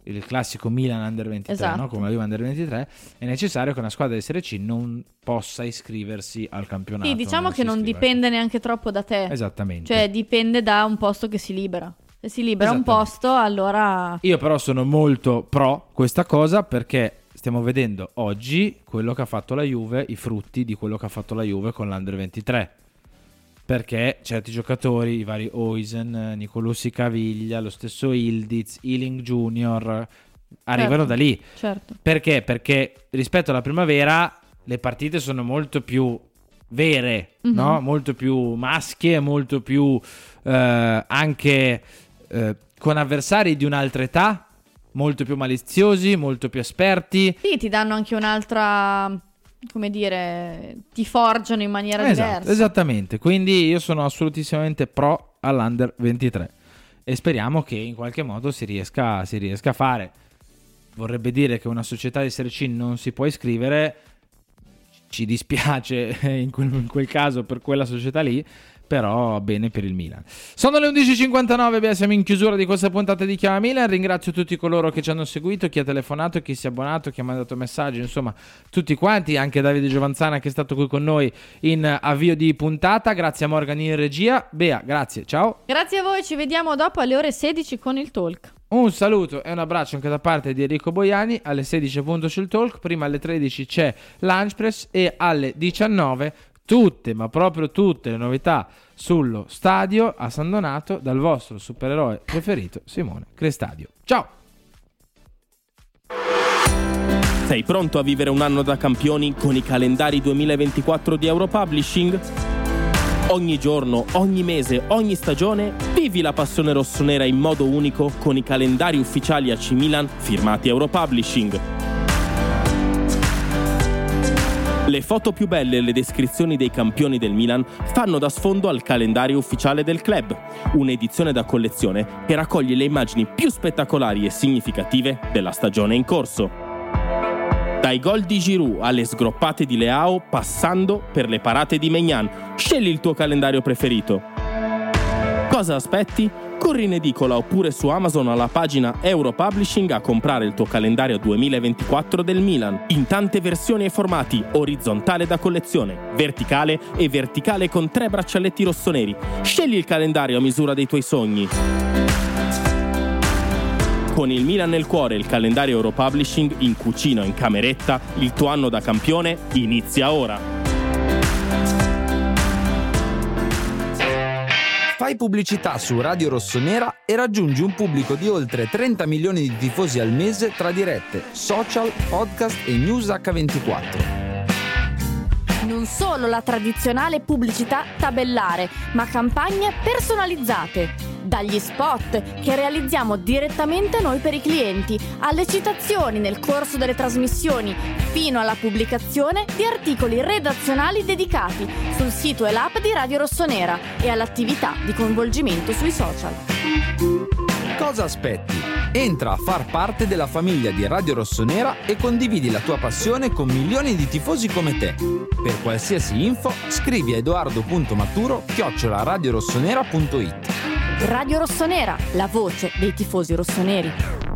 S5: il classico Milan Under 23,
S4: Esatto.
S5: no? come la Juve Under 23, è necessario che una squadra di Serie C non possa iscriversi al campionato.
S4: Sì, diciamo
S5: si
S4: che non dipende neanche troppo da te.
S5: Esattamente.
S4: Cioè, dipende da un posto che si libera. Se si libera un posto, allora
S5: Io però sono molto pro questa cosa perché stiamo vedendo oggi quello che ha fatto la Juve, i frutti di quello che ha fatto la Juve con l'Under 23. Perché certi giocatori, i vari Oisen, Nicolussi Caviglia, lo stesso Ildiz, Ealing Junior, arrivano
S4: Certo,
S5: da lì.
S4: certo.
S5: Perché? Perché rispetto alla primavera le partite sono molto più vere,
S4: Mhm.
S5: no? molto più maschie, molto più eh, anche eh, con avversari di un'altra età, molto più maliziosi, molto più esperti.
S4: Sì, ti danno anche un'altra, come dire, ti forgiano in maniera
S5: Esatto,
S4: diversa.
S5: esattamente, quindi io sono assolutissimamente pro all'Under 23 e speriamo che in qualche modo si riesca, si riesca a fare. Vorrebbe dire che una società di Serie C non si può iscrivere, ci dispiace (laughs) in quel, in quel caso per quella società lì, però bene per il Milan. Sono le 11.59, beh, siamo in chiusura di questa puntata di Chiama Milan. Ringrazio tutti coloro che ci hanno seguito, chi ha telefonato, chi si è abbonato, chi ha mandato messaggi, insomma, tutti quanti, anche Davide Giovanzana che è stato qui con noi in avvio di puntata. Grazie a Morgan in regia. Bea, grazie, ciao.
S4: Grazie a voi, ci vediamo dopo alle ore 16 con il talk.
S5: Un saluto e un abbraccio anche da parte di Enrico Boiani. Alle 16 appunto c'è il talk, prima alle 13 c'è Lunch Press e alle 19 tutte, ma proprio tutte le novità sullo stadio a San Donato dal vostro supereroe preferito Simone Crestadio. Ciao!
S2: Sei pronto a vivere un anno da campioni con i calendari 2024 di Europublishing? Ogni giorno, ogni mese, ogni stagione, vivi la passione rossonera in modo unico con i calendari ufficiali AC Milan firmati Europublishing. Le foto più belle e le descrizioni dei campioni del Milan fanno da sfondo al calendario ufficiale del club, un'edizione da collezione che raccoglie le immagini più spettacolari e significative della stagione in corso. Dai gol di Giroud alle sgroppate di Leao, passando per le parate di Megnan, scegli il tuo calendario preferito. Cosa aspetti? Corri in edicola oppure su Amazon alla pagina Europublishing a comprare il tuo calendario 2024 del Milan, in tante versioni e formati, orizzontale da collezione, verticale e verticale con tre braccialetti rossoneri. Scegli il calendario a misura dei tuoi sogni. Con il Milan nel cuore e il calendario Europublishing in cucina o in cameretta, il tuo anno da campione inizia ora.
S3: Fai pubblicità su Radio Rossonera e raggiungi un pubblico di oltre 30 milioni di tifosi al mese tra dirette, social, podcast e news H24.
S4: Non solo la tradizionale pubblicità tabellare, ma campagne personalizzate. Dagli spot che realizziamo direttamente noi per i clienti, alle citazioni nel corso delle trasmissioni, fino alla pubblicazione di articoli redazionali dedicati sul sito e l'app di Radio Rossonera e all'attività di coinvolgimento sui social.
S3: Cosa aspetti? Entra a far parte della famiglia di Radio Rossonera e condividi la tua passione con milioni di tifosi come te. Per qualsiasi info scrivi a edoardo.maturo chiocciola radiorossonera.it
S4: Radio Rossonera, la voce dei tifosi rossoneri.